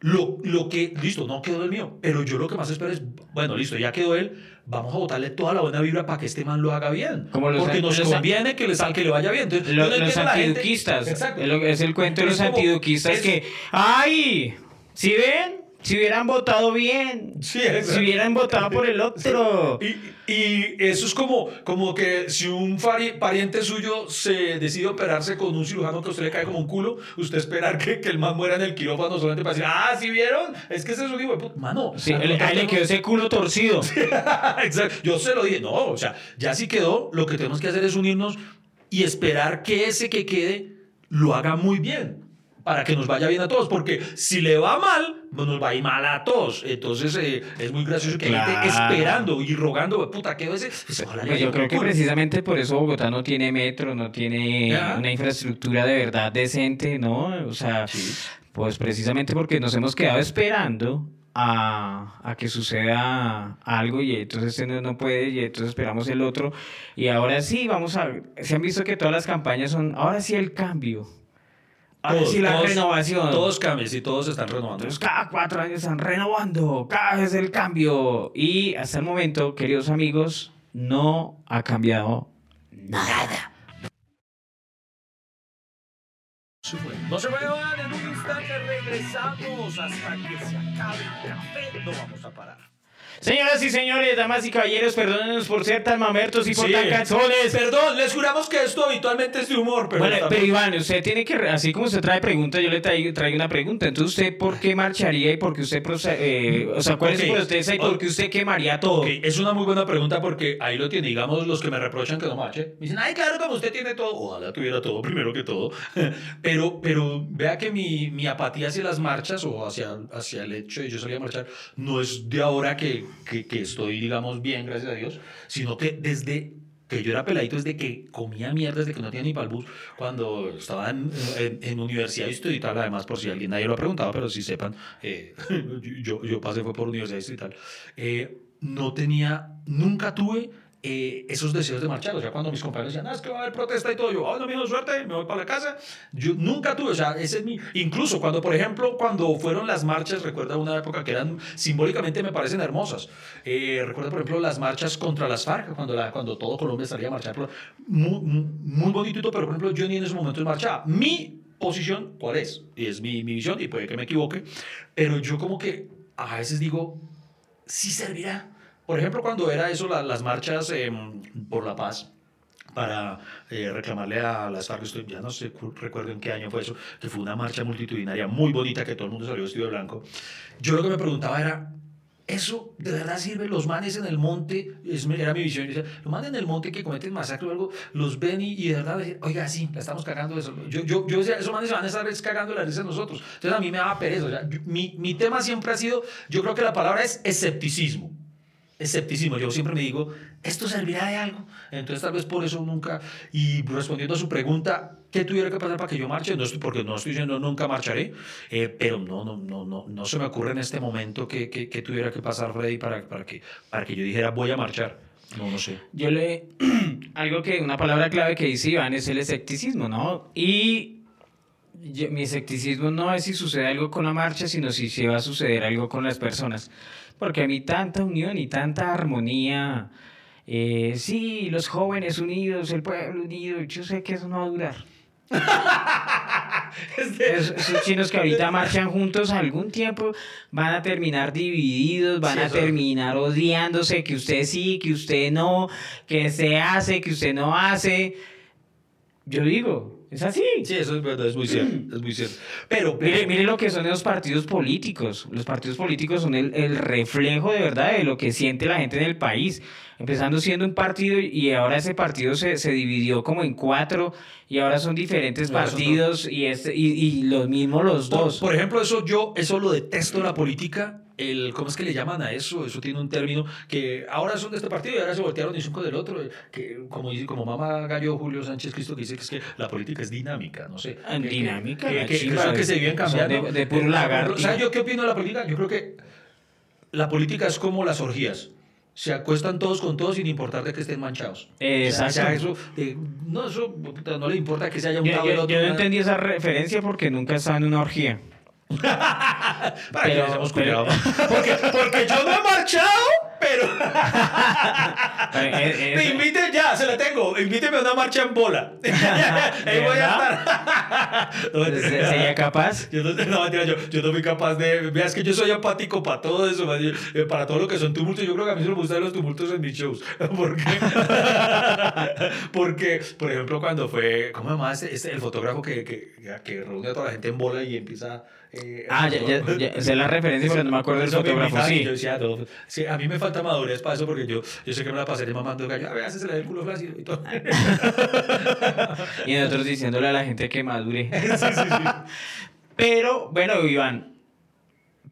lo, lo que, listo, no quedó el mío, pero yo lo que más espero es, bueno, listo, ya quedó él, vamos a botarle toda la buena vibra para que este man lo haga bien. Como los- Porque nos los- conviene que que le vaya bien. Entonces, Lo- no los antiduquistas. Exacto. Es, el cuento de los antiduquistas que, ¡ay! ¿Si ven? Si hubieran votado bien. Sí. Si hubieran votado por el otro. Y, y eso es como, como que si un pariente suyo se decide operarse con un cirujano que a usted le cae como un culo, usted esperar que, que el man muera en el quirófano solamente para decir, ah, ¿sí vieron? Es que ese es un hijo de puta. Mano, Sí, al el- a él le quedó ese culo torcido. Exacto. Yo se lo dije, no, o sea, ya sí quedó, lo que tenemos que hacer es unirnos y esperar que ese que quede lo haga muy bien. Para que nos vaya bien a todos, porque si le va mal, pues nos va a ir mal a todos. Entonces eh, es muy gracioso que hay gente Claro. esperando y rogando, puta, quedó ese. Pues, ojalá le Pues yo creo que precisamente por eso Bogotá no tiene metro, no tiene Ya. una infraestructura de verdad decente, ¿no? O sea, pues precisamente porque nos hemos quedado esperando a, a que suceda algo y entonces este no, no puede y entonces esperamos el otro y ahora sí vamos a se han visto que todas las campañas son ahora sí el cambio ahora Todos, la todos- renovación Todos cambian, sí, todos están renovando. entonces cada cuatro años están renovando cada vez el cambio y hasta el momento queridos amigos no ha cambiado nada No se vayan, en un instante regresamos hasta que se acabe el café. No vamos a parar. Señoras y señores, damas y caballeros, perdónenos por ser tan mamertos y por Sí. tan canzones. Perdón, les juramos que esto habitualmente es de humor, pero. Bueno, pero Iván, usted tiene que, así como usted trae preguntas, yo le traigo, traigo una pregunta. Entonces, ¿usted por qué marcharía y por qué usted, eh, o sea, cuál es Ok. su protesta y por qué usted quemaría todo? Es una muy buena pregunta porque ahí lo tiene. Digamos, los que me reprochan que no marche, me dicen, ay, claro, como usted tiene todo. Ojalá tuviera todo primero que todo. pero, pero vea que mi, mi apatía hacia las marchas o hacia, hacia el hecho de yo salir a marchar no es de ahora que, que, que estoy, digamos, bien, gracias a Dios, sino que desde que yo era peladito, desde que comía mierda, desde que no tenía ni para el bus, cuando estaba en, en, en universidad distrital, además, por si alguien nadie lo ha preguntado, pero si sepan, eh, yo, yo pasé fue por universidad distrital, eh, no tenía, nunca tuve eh, esos deseos de marchar. O sea, cuando mis compañeros decían, ah, es que va a haber protesta y todo, yo, oh, no, mijo, suerte, me voy para la casa. Yo nunca tuve, o sea, ese es mi. Incluso cuando, por ejemplo, cuando fueron las marchas, recuerda una época que eran simbólicamente me parecen hermosas. Eh, recuerda, por ejemplo, las marchas contra las FARC, cuando, la, cuando todo Colombia salía a marchar. Muy, muy, bonito, pero por ejemplo, yo ni en esos momentos marchaba. Mi posición, ¿cuál es? Y es mi, mi visión, y puede que me equivoque, pero yo como que a veces digo, sí servirá. Por ejemplo, cuando era eso, la- las marchas em, por la paz, para eh, reclamarle a las FARC, ya no sé, cu- recuerdo en qué año fue eso, que fue una marcha multitudinaria muy bonita, que todo el mundo salió vestido de blanco. Yo lo que me preguntaba era, ¿eso de verdad sirve? Los manes en el monte, es, era mi visión, decía, los manes en el monte que cometen masacre o algo, los ven y, y de verdad, oiga, sí, la estamos cagando eso. Yo, yo, yo decía, esos manes se van a estar es cagando la risa de nosotros. Entonces a mí me daba pereza. o sea, yo- mi, mi tema siempre ha sido, yo creo que la palabra es escepticismo. Escepticismo. Yo siempre me digo, ¿esto servirá de algo? Entonces tal vez por eso nunca, y respondiendo a su pregunta, ¿qué tuviera que pasar para que yo marche? No estoy, porque no estoy diciendo nunca marcharé, eh, pero no, no, no, no, no se me ocurre en este momento que, que, que tuviera que pasar, Freddy, para, para, que, para que yo dijera, voy a marchar. No, no sé. Yo le... algo que, una palabra clave que dice Iván es el escepticismo, ¿no? Y yo- mi escepticismo no es si sucede algo con la marcha, sino si se va a suceder algo con las personas. Porque a mí tanta unión y tanta armonía, eh, sí, los jóvenes unidos, el pueblo unido, yo sé que eso no va a durar. Es- esos chinos que ahorita marchan juntos algún tiempo van a terminar divididos, van Sí, a terminar odiándose, que usted sí, que usted no, que se hace, que usted no hace. Yo digo, es así. Sí, eso es verdad, es muy cierto, es muy cierto. Pero, Mire, mire lo que son los partidos políticos. Los partidos políticos son el, el reflejo de verdad de lo que siente la gente en el país. Empezando siendo un partido y ahora ese partido se, se dividió como en cuatro y ahora son diferentes partidos y, este, y, y los mismos los Por, dos. por ejemplo, eso yo, eso lo detesto de la política. El, ¿Cómo es que le llaman a eso? Eso tiene un término que ahora son de este partido y ahora se voltearon y son con del otro. Que, como, dice- como mamá gallo Julio Sánchez Cristo, que dice que es que la política es dinámica, no sé. Ah, dinámica, Que, que- que eso que se viven o sea, cambiando. de- de Eh, lagarto. O sea, ¿yo qué opino de la política? Yo creo que la política es como las orgías. Se acuestan todos con todos sin importar de que estén manchados. Exacto. O sea, eso, eh, no, eso no le importa que se haya Yo, untado yo- el otro. yo no entendí esa referencia porque nunca estaba en una orgía. Para que Pero- hayamos pero-. Porque, porque yo no he marchado, pero. Eh, Me inviten ya, se la tengo. Invíteme a una marcha en bola. Ahí voy a estar. No, ¿Se- ¿Sería capaz? Yo no, no, yo, yo no fui capaz de. Veas que yo soy apático para todo eso, eh, para todo lo que son tumultos. Yo creo que a mí solo me gustan los tumultos en mis shows. Porque, porque por ejemplo, cuando fue. ¿Cómo se este, este- el fotógrafo que, que, que reúne a toda la gente en bola y empieza. Eh, Ah, ya, ya, ya sé la referencia, pero no me acuerdo del fotógrafo. y Sí. Yo decía, no, sí, a mí me falta madurez para eso porque yo, yo sé que me la pasaré mamando gallo. A ver, se le da el culo flácido y todo. Y nosotros diciéndole a la gente que madure. sí, sí, sí. Pero, bueno, Iván,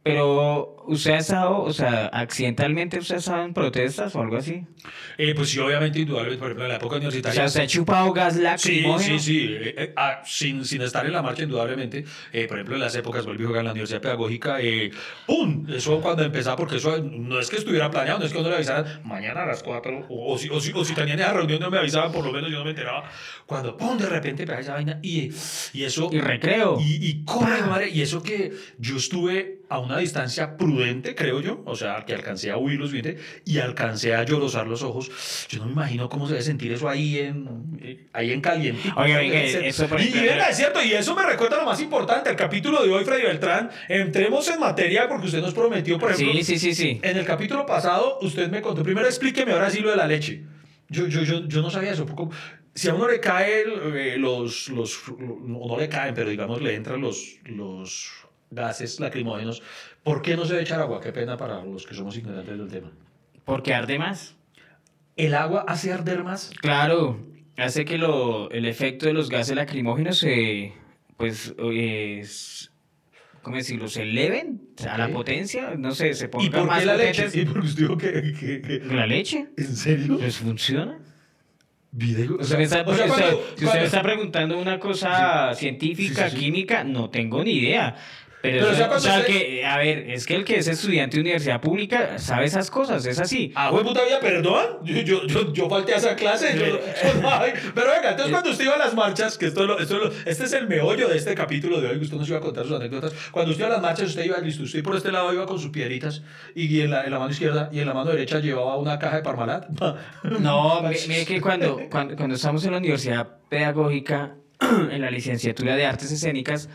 pero usted ha estado, o sea, accidentalmente usted ha estado en protestas o algo así. Eh, pues sí, obviamente, indudablemente, por ejemplo, en la época O universitaria. sea, usted ha chupado gas Sí, lacrimógeno. sí, sí. eh, eh, ah, sin, sin estar en la marcha, indudablemente. Eh, por ejemplo, en las épocas, volví a jugar en la Universidad Pedagógica. eh, ¡Pum! Eso cuando empezaba, porque eso no es que estuviera planeado, no es que uno le avisaran mañana a las 4, o, o si, o, si, o si tenían esa reunión, no me avisaban, por lo menos yo no me enteraba. Cuando, ¡pum! De repente pega esa vaina y, y eso. Y recreo. Y, y corre, madre. Y eso que yo estuve a una distancia prudente, creo yo. O sea, que alcancé a huir los dientes y alcancé a llorosar los ojos. Yo no me imagino cómo se debe sentir eso ahí en, eh, ahí en caliente. Oiga, venga, eso, y, y es cierto, y eso me recuerda lo más importante, el capítulo de hoy, Freddy Beltrán. Entremos en materia porque usted nos prometió, por ejemplo, Sí, sí, sí, sí. en el capítulo pasado, usted me contó, primero explíqueme ahora sí lo de la leche. Yo, yo, yo, yo no sabía eso. si a uno le caen eh, los, los, no, no le caen, pero digamos le entran los, los gases lacrimógenos, ¿por qué no se debe echar agua? Qué pena para los que somos ignorantes del tema. Porque arde más. ¿El agua hace arder más? Claro, hace que lo, el efecto de los gases lacrimógenos se, pues, eh, s- ¿cómo decirlo? Se eleven a la potencia, no sé, se ¿Y pongan por más qué la leche? ¿Y por qué usted dijo que, que- que- ¿La leche? ¿En serio? Pues funciona. Video- o sea, o sea, usted- cuando- si usted me está preguntando una cosa Sí. científica, sí, sí. química, no tengo ni idea. Pero, Pero, eso- o sea, usted- que, a ver, es que el que es estudiante de universidad pública sabe esas cosas, es así. Ah, güey, puta vida, perdón. Yo, yo, yo, yo falté a esa clase. yo- yo no- ay, pero venga, entonces cuando usted iba a las marchas, que esto, es lo- esto es lo- este es el meollo de este capítulo de hoy, que usted nos iba a contar sus anécdotas. Cuando usted iba a las marchas, usted iba listo. Usted por este lado iba con sus piedritas y en la, en la mano izquierda y en la mano derecha llevaba una caja de Parmalat. No, mi- mire que cuando, cuando, cuando estamos en la universidad pedagógica, en la licenciatura de artes escénicas,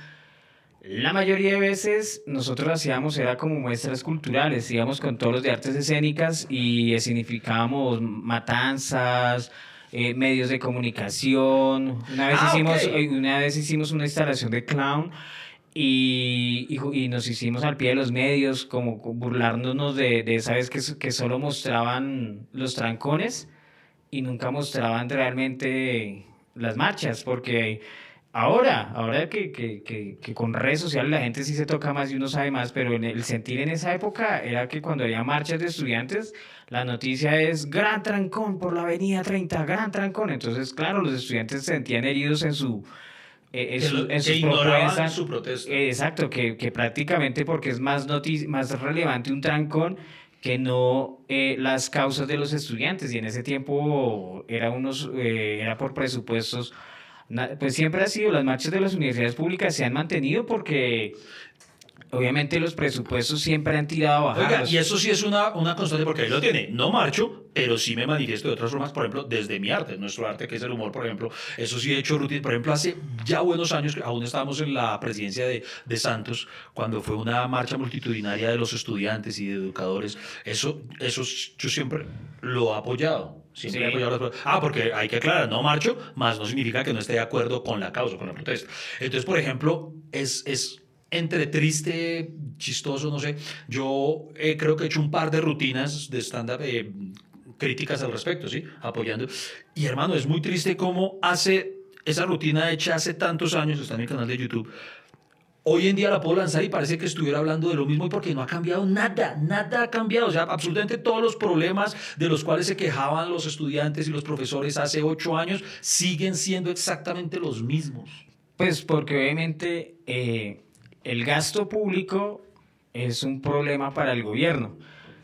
la mayoría de veces nosotros hacíamos, era como muestras culturales, íbamos con todos los de artes escénicas y significábamos matanzas, eh, medios de comunicación. Una vez, Ah, hicimos, eh, una vez hicimos una instalación de clown. Y, y nos hicimos al pie de los medios, como burlándonos de, de esa vez que, que solo mostraban los trancones y nunca mostraban realmente las marchas, porque ahora, ahora que, que, que, que con redes sociales la gente sí se toca más y uno sabe más, pero en el sentir en esa época era que cuando había marchas de estudiantes, la noticia es gran trancón por la avenida 30, gran trancón. Entonces, claro, los estudiantes se sentían heridos en su... eh, En, su- lo- en que sus ignoraban propuestas. su protesta. Eh, Exacto, que, que prácticamente porque es más, noti- más relevante un trancón que no eh, las causas de los estudiantes. Y en ese tiempo era, unos, eh, era por presupuestos. Pues siempre ha sido, las marchas de las universidades públicas se han mantenido porque obviamente los presupuestos siempre han tirado a Oiga, y eso sí es una, una constante porque ahí lo tiene. No marcho, pero sí me manifiesto de otras formas, por ejemplo, desde mi arte, nuestro arte que es el humor, por ejemplo. Eso sí he hecho rutina. Por ejemplo, hace ya buenos años, aún estábamos en la presidencia de, de Santos, cuando fue una marcha multitudinaria de los estudiantes y de educadores. Eso, eso yo siempre lo he apoyado. Sí. Ah, porque hay que aclarar, no marcho, más no significa que no esté de acuerdo con la causa, con la protesta. Entonces, por ejemplo, es, es entre triste, chistoso, no sé. Yo eh, creo que he hecho un par de rutinas de stand-up eh, críticas al respecto, ¿sí? Apoyando. Y hermano, es muy triste cómo hace esa rutina hecha hace tantos años, está en mi canal de YouTube. Hoy en día la puedo lanzar y parece que estuviera hablando de lo mismo porque no ha cambiado nada, nada ha cambiado. O sea, absolutamente todos los problemas de los cuales se quejaban los estudiantes y los profesores hace ocho años siguen siendo exactamente los mismos. Pues porque obviamente eh, el gasto público es un problema para el gobierno,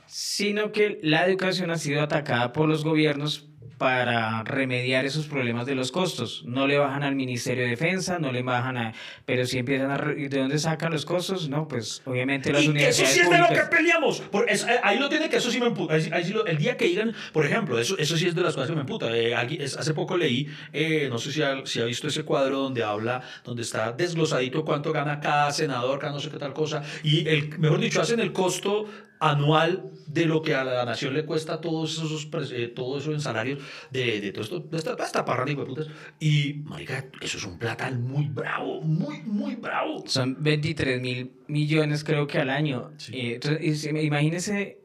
sino que la educación ha sido atacada por los gobiernos para remediar esos problemas de los costos. No le bajan al Ministerio de Defensa, no le bajan a... Pero si empiezan a... re- ¿De dónde sacan los costos? No, pues obviamente las y eso universidades sí es de lo que peleamos. Por eso, eh, ahí lo tiene que eso sí me emputa. El día que digan, por ejemplo, eso, eso sí es de las cosas que me emputa. Eh, hace poco leí, eh, no sé si ha, si ha visto ese cuadro donde habla, donde está desglosadito cuánto gana cada senador, cada no sé qué tal cosa. Y el, mejor dicho, hacen el costo anual de lo que a la nación le cuesta todos esos eh, todo eso en salarios de, de todo esto de esta, esta parranda hijo de putas y marica eso es un platal muy bravo muy muy bravo Son 23 mil millones creo que al año. Sí. Eh, entonces, si- imagínese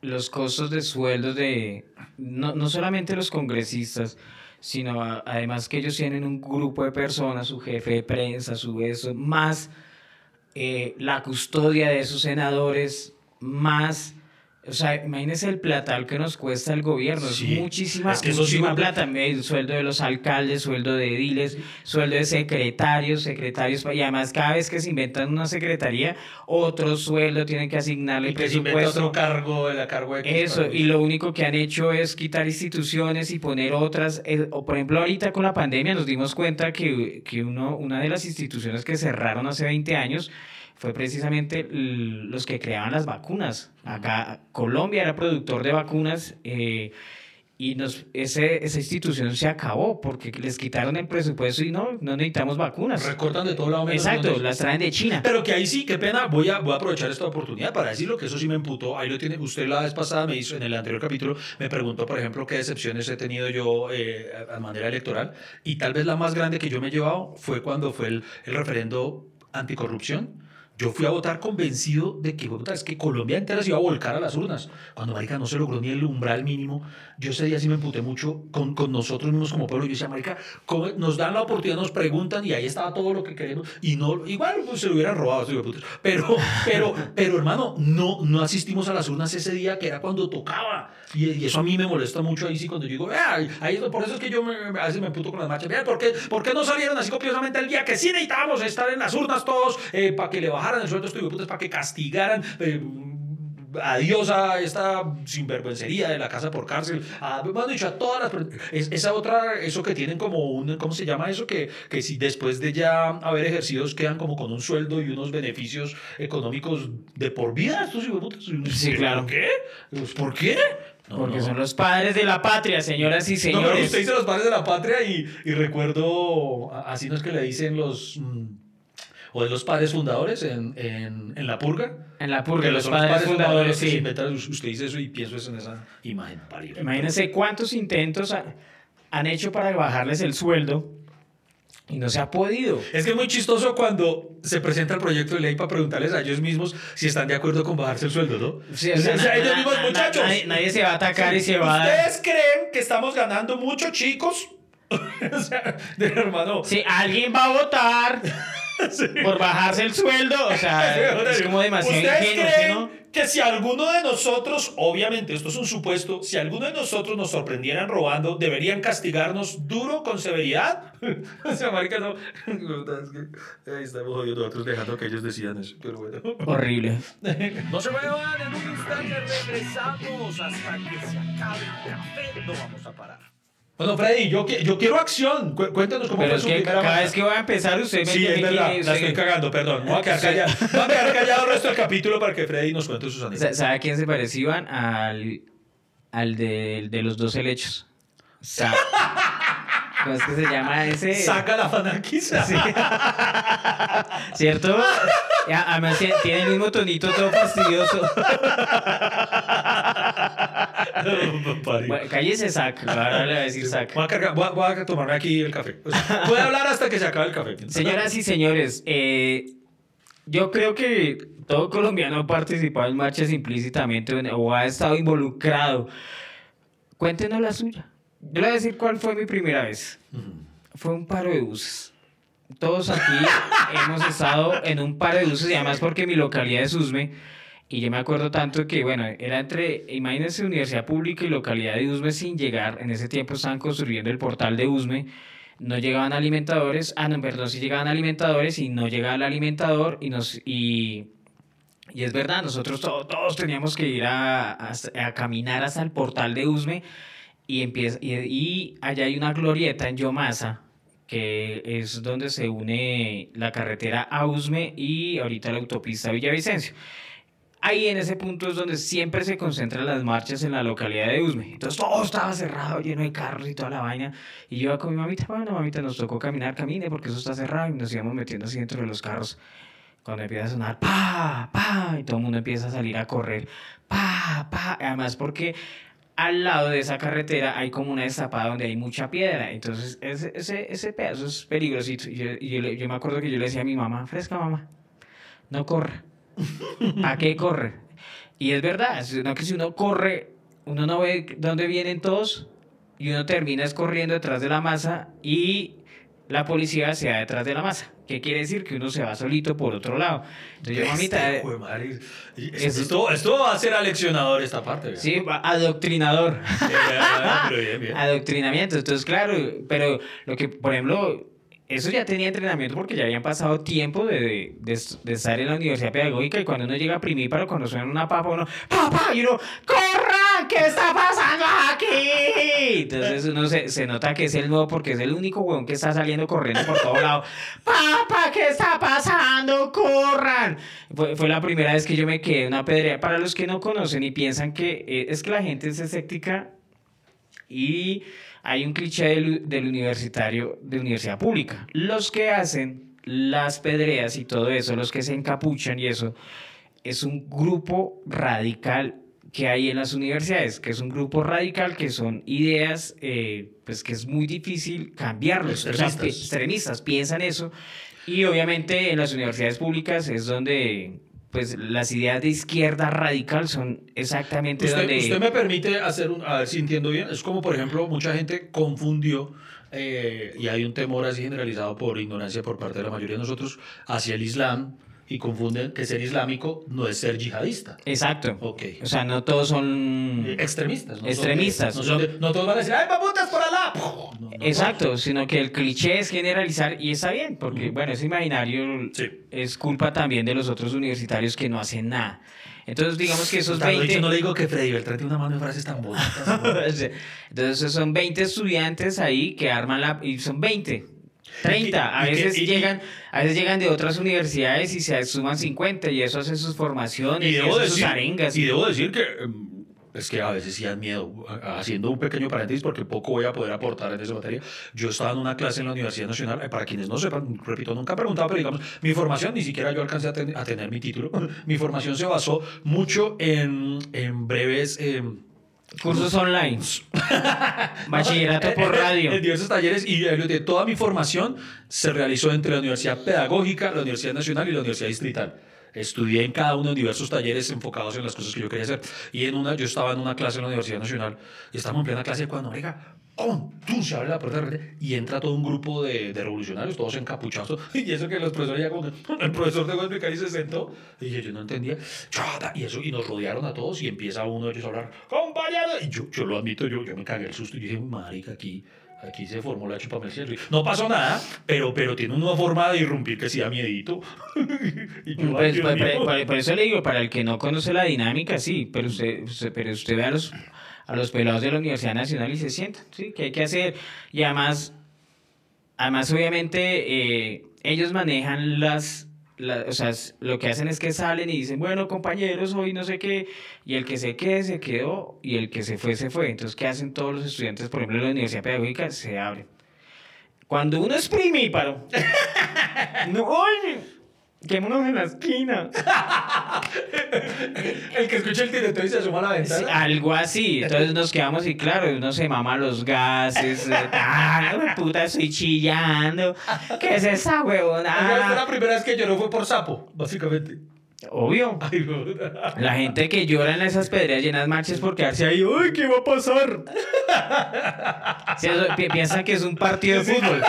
los costos de sueldos de no, no solamente los congresistas, sino a- además que ellos tienen un grupo de personas, su jefe de prensa, su eso, más eh, la custodia de esos senadores, más... O sea, imagínese el platal que nos cuesta el gobierno, Sí. es muchísima, Es que sí muchísima me- plata, el sueldo de los alcaldes, sueldo de ediles, sueldo de secretarios, secretarios, y además cada vez que se inventan una secretaría, otro sueldo tienen que asignarle y que se presupuesto. otro cargo de la cargo de Eso, y lo único que han hecho es quitar instituciones y poner otras. eh, o por ejemplo, ahorita con la pandemia nos dimos cuenta que, que uno, una de las instituciones que cerraron hace 20 años fue precisamente los que creaban las vacunas. Acá Colombia era productor de vacunas eh, y nos, ese, esa institución se acabó porque les quitaron el presupuesto y no, no necesitamos vacunas. recortan de todo lado menos Exacto, las traen de China. Pero que ahí sí, qué pena, voy a, voy a aprovechar esta oportunidad para decirlo, que eso sí me emputó. Ahí lo tiene, usted la vez pasada me hizo, en el anterior capítulo, me preguntó, por ejemplo, qué decepciones he tenido yo eh, a a manera electoral. Y tal vez la más grande que yo me he llevado fue cuando fue el, el referendo anticorrupción. Yo fui a votar convencido de que, puta, es que Colombia entera se iba a volcar a las urnas. Cuando, marica, no se logró ni el umbral mínimo, yo ese día sí me emputé mucho con, con nosotros mismos como pueblo. Yo decía, marica, ¿cómo nos dan la oportunidad, nos preguntan y ahí estaba todo lo que queremos. Y no, igual pues, se lo hubieran robado, pero, pero, pero, hermano, no, no asistimos a las urnas ese día que era cuando tocaba. Y, y eso a mí me molesta mucho ahí sí cuando yo digo, "Vea, ahí, por eso es que yo me, a veces me emputo con las marchas. Vean, ¿por qué, ¿por qué no salieron así copiosamente el día que sí necesitábamos estar en las urnas todos eh, para que le bajaran el sueldo a estos hijueputas, para que castigaran? eh, Adiós a esta sinvergüencería de la casa por cárcel. A, más dicho, a todas las. es- esa otra, eso que tienen como un. ¿Cómo se llama eso? Que, que si después de ya haber ejercido quedan como con un sueldo y unos beneficios económicos de por vida. Estos hijueputas. Sí, claro. ¿Por qué? Pues, ¿Por qué? No, Porque no. son los padres de la patria, señoras y No, pero señores. usted dice los padres de la patria y, y recuerdo, así no es que le dicen los, mm, o de los padres fundadores en, en, en la purga. En la purga, Que los son padres fundadores, se sí. usted dice eso y pienso eso en esa imagen. parido. Imagínense cuántos intentos ha- han hecho para bajarles el sueldo y no se ha podido. Es que es muy chistoso cuando se presenta el proyecto de ley para preguntarles a ellos mismos si están de acuerdo con bajarse el sueldo, ¿no? Sí, O sea, na- ellos mismos, na- muchachos. Nadie, nadie se va a atacar y se va a... ¿Ustedes creen que estamos ganando mucho, chicos? o sea, del hermano. Si alguien va a votar por bajarse el sueldo, o sea, es como demasiado ¿Ustedes ingenuo, ¿sí, creen no? que si alguno de nosotros, obviamente esto es un supuesto, si alguno de nosotros nos sorprendieran robando, deberían castigarnos duro con severidad? o sea, marica, no. Es que ahí estamos jodiendo nosotros dejando que ellos decían eso, pero bueno. Horrible. No se muevan, en un instante regresamos hasta que se acabe el café. No vamos a parar. Bueno, Freddy, yo, qui- yo quiero acción. Cu- Cuéntanos cómo Pero fue es su que primera cada vez que voy a empezar, usted me Sí, es que- verdad, la usted- estoy cagando, perdón. Voy a quedar callado, voy a quedar callado el resto del capítulo para que Freddy nos cuente sus anécdotas. ¿Sabe a quién se parecían? Al, al de, de los dos helechos. Sa- ¿Cómo es que se llama ese? Saca la fanaquiza. Sí. ¿Cierto? Además tiene- tiene el mismo tonito todo fastidioso. Bueno, cállese, Zac. Ahora le voy a decir. Voy a, cargar- voy a- voy a tomarme aquí el café. O sea, voy a hablar hasta que se acabe el café. Señoras y señores, eh, yo creo que todo colombiano ha participado en marchas implícitamente o ha estado involucrado. Cuéntenos la suya. Yo le voy a decir cuál fue mi primera vez. Fue un paro de buses. Todos aquí hemos estado en un paro de buses y además porque mi localidad es Usme. Y yo me acuerdo tanto que, bueno, era entre, imagínense, universidad pública y localidad de Usme sin llegar. En ese tiempo estaban construyendo el portal de Usme. No llegaban alimentadores. Ah, no, perdón, sí llegaban alimentadores y no llegaba el alimentador. Y, nos, y, y es verdad, nosotros to- todos teníamos que ir a, a- a caminar hasta el portal de Usme. Y, empieza, y, y allá hay una glorieta en Yomasa, que es donde se une la carretera a Usme y ahorita la autopista Villavicencio. Ahí en ese punto es donde siempre se concentran las marchas en la localidad de Usme. Entonces todo estaba cerrado, lleno de carros y toda la vaina. Y yo con mi mamita, bueno, mamita, nos tocó caminar, camine, porque eso está cerrado. Y nos íbamos metiendo así dentro de los carros. Cuando empieza a sonar, pa, pa, y todo el mundo empieza a salir a correr, pa, pa. Además, porque al lado de esa carretera hay como una destapada donde hay mucha piedra. Entonces, ese, ese, ese pedazo es peligrosito. Y yo me acuerdo que yo le decía a mi mamá, fresca mamá, no corra. ¿A qué corre? Y es verdad, sino que si uno corre, uno no ve dónde vienen todos y uno termina es corriendo detrás de la masa y la policía se va detrás de la masa. ¿Qué quiere decir? Que uno se va solito por otro lado. Entonces yo, mamita, Este, jue madre, esto, esto va a ser aleccionador esta parte. vea. sí, adoctrinador. Pero bien, bien. Adoctrinamiento. Entonces, claro, pero lo que, por ejemplo, eso ya tenía entrenamiento porque ya habían pasado tiempo de, de, de estar en la universidad pedagógica y cuando uno llega a primíparo, cuando suena una papa, uno, ¡Papá! Y uno, ¡corran! ¿Qué está pasando aquí? Entonces uno se, nota que es el nuevo porque es el único huevón que está saliendo corriendo por todo lado. ¡Papá! ¿Qué está pasando? ¡Corran! Fue, fue la primera vez que yo me quedé una pedrea. Para los que no conocen y piensan que eh, es que la gente es escéptica y hay un cliché del, del universitario de universidad pública. Los que hacen las pedreas y todo eso, los que se encapuchan y eso, es un grupo radical que hay en las universidades, que es un grupo radical que son ideas, eh, pues que es muy difícil cambiarlos. O sea, Extremistas. extremistas piensan eso. Y obviamente en las universidades públicas es donde pues las ideas de izquierda radical son exactamente Usted, donde... usted me permite hacer un, a ver si entiendo bien, es como por ejemplo mucha gente confundió eh, y hay un temor así generalizado por ignorancia por parte de la mayoría de nosotros hacia el Islam y confunden que ser islámico no es ser yihadista. Exacto. Ok. O sea, no todos son... Extremistas. No son- Extremistas. no, son de- no todos van a decir, ¡ay, mamutas por Alá! No, Exacto, sino que el cliché es generalizar y está bien, porque bueno, ese imaginario Sí. es culpa también de los otros universitarios que no hacen nada. Entonces, digamos que esos Tal vez 20... Yo no le digo que Freddy Beltrán tiene una mano de frases tan bonitas. Entonces son 20 estudiantes ahí que arman la... y son 20. 30, a veces y- llegan, a veces llegan de otras universidades y se suman 50 y eso hace sus formaciones y, y debo hace sus decir, arengas. y debo decir que em, es que a veces sí dan miedo. Haciendo un pequeño paréntesis, porque poco voy a poder aportar en esa materia. Yo estaba en una clase en la Universidad Nacional. eh, Para quienes no sepan, repito, nunca he preguntado, pero digamos, mi formación, ni siquiera yo alcancé a, ten- a tener mi título. mi formación se basó mucho en, en breves. em, Cursos online. Bachillerato por radio. En diversos talleres y de toda mi formación se realizó entre la Universidad Pedagógica, la Universidad Nacional y la Universidad Distrital. Estudié en cada uno de diversos talleres enfocados en las cosas que yo quería hacer. Y en una, yo estaba en una clase en la Universidad Nacional y estábamos en plena clase cuando, oiga, ¡Pum! ¡Tum! Se abre la puerta de y entra todo un grupo de, de revolucionarios, todos encapuchados. Y eso que los profesores ya como que, el profesor de explicar y se sentó. Y yo, yo no entendía. Y eso, y nos rodearon a todos y empieza uno de ellos a hablar, compañero. Y yo, yo lo admito, yo, yo me cagué el susto y dije, marica, aquí, aquí se formó la chupamercial. No pasó nada, pero, pero tiene una forma de irrumpir que sí da miedito. y yo, Pues, ay, por, por- por- por eso le digo, para el que no conoce la dinámica, sí, pero usted, usted- pero usted ve a los, a los pelados de la Universidad Nacional y se sienta, sí, que hay que hacer. Y además, además obviamente, eh, ellos manejan las, la- o sea, lo que hacen es que salen y dicen, bueno, compañeros, hoy no sé qué, y el que se quede, se quedó, y el que se fue, se fue. Entonces, ¿qué hacen todos los estudiantes, por ejemplo, de la Universidad Pedagógica? Se abren. Cuando uno es primíparo, no, oye, quémonos en la esquina. El que escucha el tiroteo y se asoma a la Sí, ventana. algo así. Entonces nos quedamos y claro, uno se mama los gases. eh, ah, puta, estoy chillando. ¿Qué es esa huevona? la primera vez que lloró fue por sapo, básicamente. Obvio. Ay. La gente que llora en esas pedreras llenas marches por quedarse ahí, ¡ay, qué va a pasar! Sí, eso, pi- piensan que es un partido de fútbol.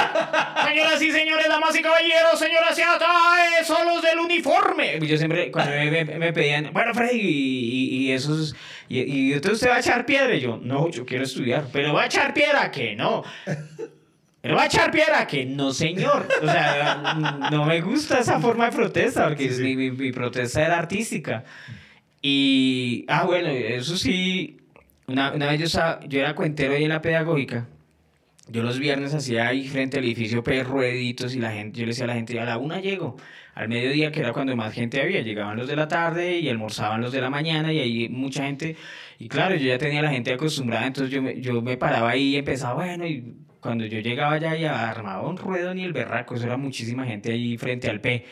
Señoras y señores, damas y caballeros, señoras y acá eh, son los del uniforme. Yo siempre, cuando me, me- me pedían, bueno, Freddy, y, y, y esos, y, y entonces usted va a echar piedra. Y yo, no, yo quiero estudiar, pero va a echar piedra, que no. Pero va a echar piedra, que no, señor. O sea, no me gusta esa forma de protesta, porque Sí, sí. Mi, mi- mi protesta era artística. Y, ah, bueno, eso sí, una, una vez yo, estaba- yo era cuentero ahí en la pedagógica. Yo los viernes hacía ahí frente al edificio pues, rueditos y la gente, yo le decía a la gente, a la una llego. Al mediodía, que era cuando más gente había, llegaban los de la tarde y almorzaban los de la mañana y ahí mucha gente. Y claro, yo ya tenía a la gente acostumbrada, entonces yo me, yo me paraba ahí y empezaba, bueno, y cuando yo llegaba ya y armaba un ruedo ni el berraco, eso era muchísima gente ahí frente al P.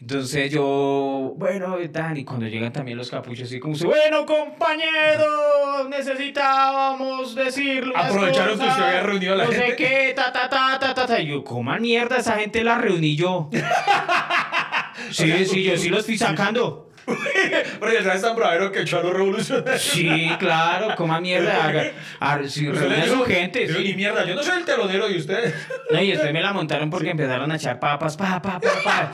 Entonces yo, bueno, y cuando llegan también los capuchos, así como, bueno, compañeros, necesitábamos decirle unas Aprovecharon que cosas, había reunido a la no sé gente. qué, ta, ta, ta, ta, ta, ta. Y yo, coman mierda, esa gente la reuní yo. Sí, sí, yo sí lo estoy sacando. Porque es tan bravero que echó a los revolucionarios. Sí, claro, coma mierda. Haga, a- si reúne a su gente. sí. Y mierda, yo no soy el telonero de ustedes. No, y después me la montaron porque empezaron a echar papas, pa, pa, pa, pa.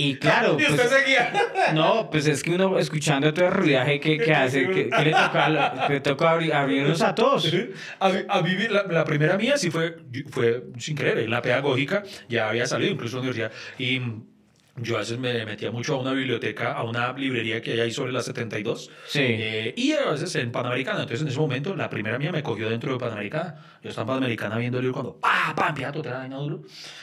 Y claro, Y usted pues, seguía. no, pues es que uno escuchando todo el ruidaje que, que hace, que, que le toca, le toca abrir, abrirnos a todos. A, mí la, la primera mía sí fue, fue sin querer, en la pedagógica, ya había salido incluso de la universidad, y yo a veces me metía mucho a una biblioteca, a una librería que hay ahí sobre la 72, Sí. eh, y a veces en Panamericana, entonces en ese momento la primera mía me cogió dentro de Panamericana, yo estaba en Panamericana viendo el libro cuando, pa, pa, a tocar la duro,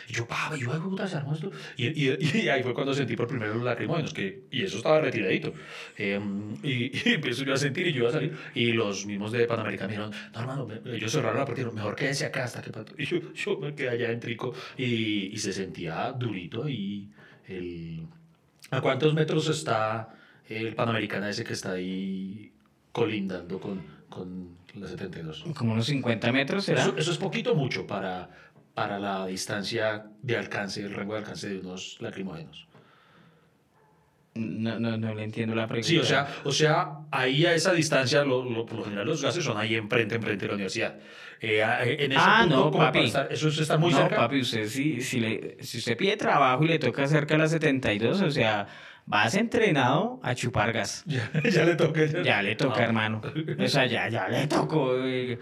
y yo, pa, yo, ay, puta, se armó esto, y, y, y ahí fue cuando sentí por primera vez los lacrimógenos, que, y eso estaba retiradito, Eh, y, y empiezo yo a sentir y yo iba a salir, y los mismos de Panamericana me dijeron, no, hermano, me- ellos cerraron la dijeron, mejor quédese acá hasta que, pato". y yo, yo me quedé allá en trico, y, y se sentía durito, y el... ¿A cuántos metros está el Panamericana ese que está ahí colindando con, con la 72? Como unos 50 metros, ¿será? Eso, eso es poquito mucho para, para la distancia de alcance, el rango de alcance de unos lacrimógenos. No, no, no le entiendo la pregunta. Sí, o sea, o sea, ahí a esa distancia, lo, lo- por lo general los gases son ahí enfrente, enfrente de la universidad. Eh, a- en ese Ah, punto, no, papi. estar- eso está muy no, cerca. papi, usted sí, si, le, si usted pide trabajo y le toca cerca a las 72, o sea, vas entrenado a chupar gas. Ya, ya le toqué. Ya le toca, hermano. O sea, ya, ya le tocó. eh,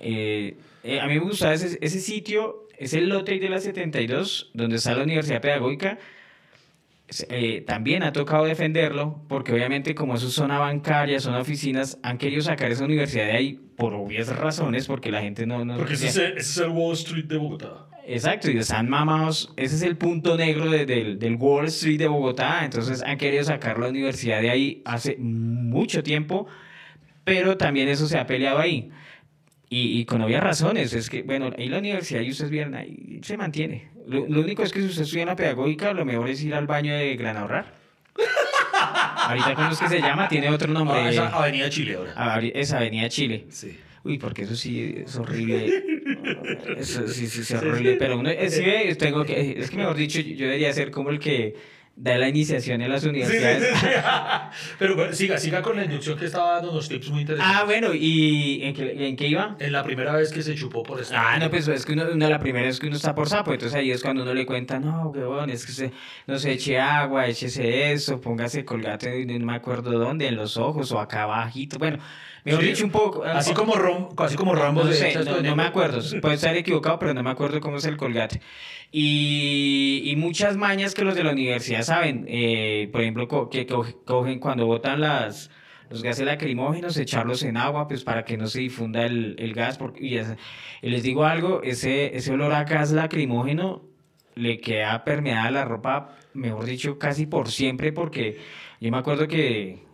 eh, eh, a mí me gustaba ese, ese sitio, es el lote de la 72, donde está la Universidad Pedagógica. Eh, también ha tocado defenderlo, porque obviamente como eso es zona bancaria, son oficinas, han querido sacar esa universidad de ahí por obvias razones, porque la gente no... no Porque ese es, el, ese es el Wall Street de Bogotá. Exacto, y están mamados, ese es el punto negro de- del, del Wall Street de Bogotá, entonces han querido sacar la universidad de ahí hace mucho tiempo, pero también eso se ha peleado ahí. Y, y con obvias razones, es que, bueno, ahí la universidad, y ustedes vieron, ahí se mantiene. Lo, lo único es que si usted estudia en la pedagógica, lo mejor es ir al baño de Gran Ahorrar. Ahorita, ¿cómo es que se llama? Tiene otro nombre. Ah, esa Avenida Chile ahora. Ah, Es Avenida Chile. Sí. Uy, porque eso sí es horrible. Eso sí, sí, es horrible. Pero uno, es, sí, ve, tengo que, es que mejor dicho, yo debería ser como el que da la iniciación en las universidades. Pero bueno, siga, siga con la inducción que estaba dando unos tips muy interesantes. Ah, bueno, ¿y en qué, en qué iba? En la primera vez que se chupó por esta. Ah, no, pues es que uno, uno la primera vez que uno está por sapo, entonces ahí es cuando uno le cuenta, no, huevón, es que se, no se eche agua, échese eso, póngase colgate, no me acuerdo dónde, en los ojos o acá abajito, bueno, mejor Sí, dicho un poco... Así ah, como, Rom- así como Rambo no, sé, no, no me acuerdo, puede estar equivocado, pero no me acuerdo cómo es el colgate. Y, y muchas mañas que los de la universidad saben, eh, por ejemplo, co- que co- cogen cuando botan las, los gases lacrimógenos, echarlos en agua, pues para que no se difunda el, el gas. Porque, y, es- y les digo algo, ese, ese olor a gas lacrimógeno le queda permeada la ropa, mejor dicho, casi por siempre, porque yo me acuerdo que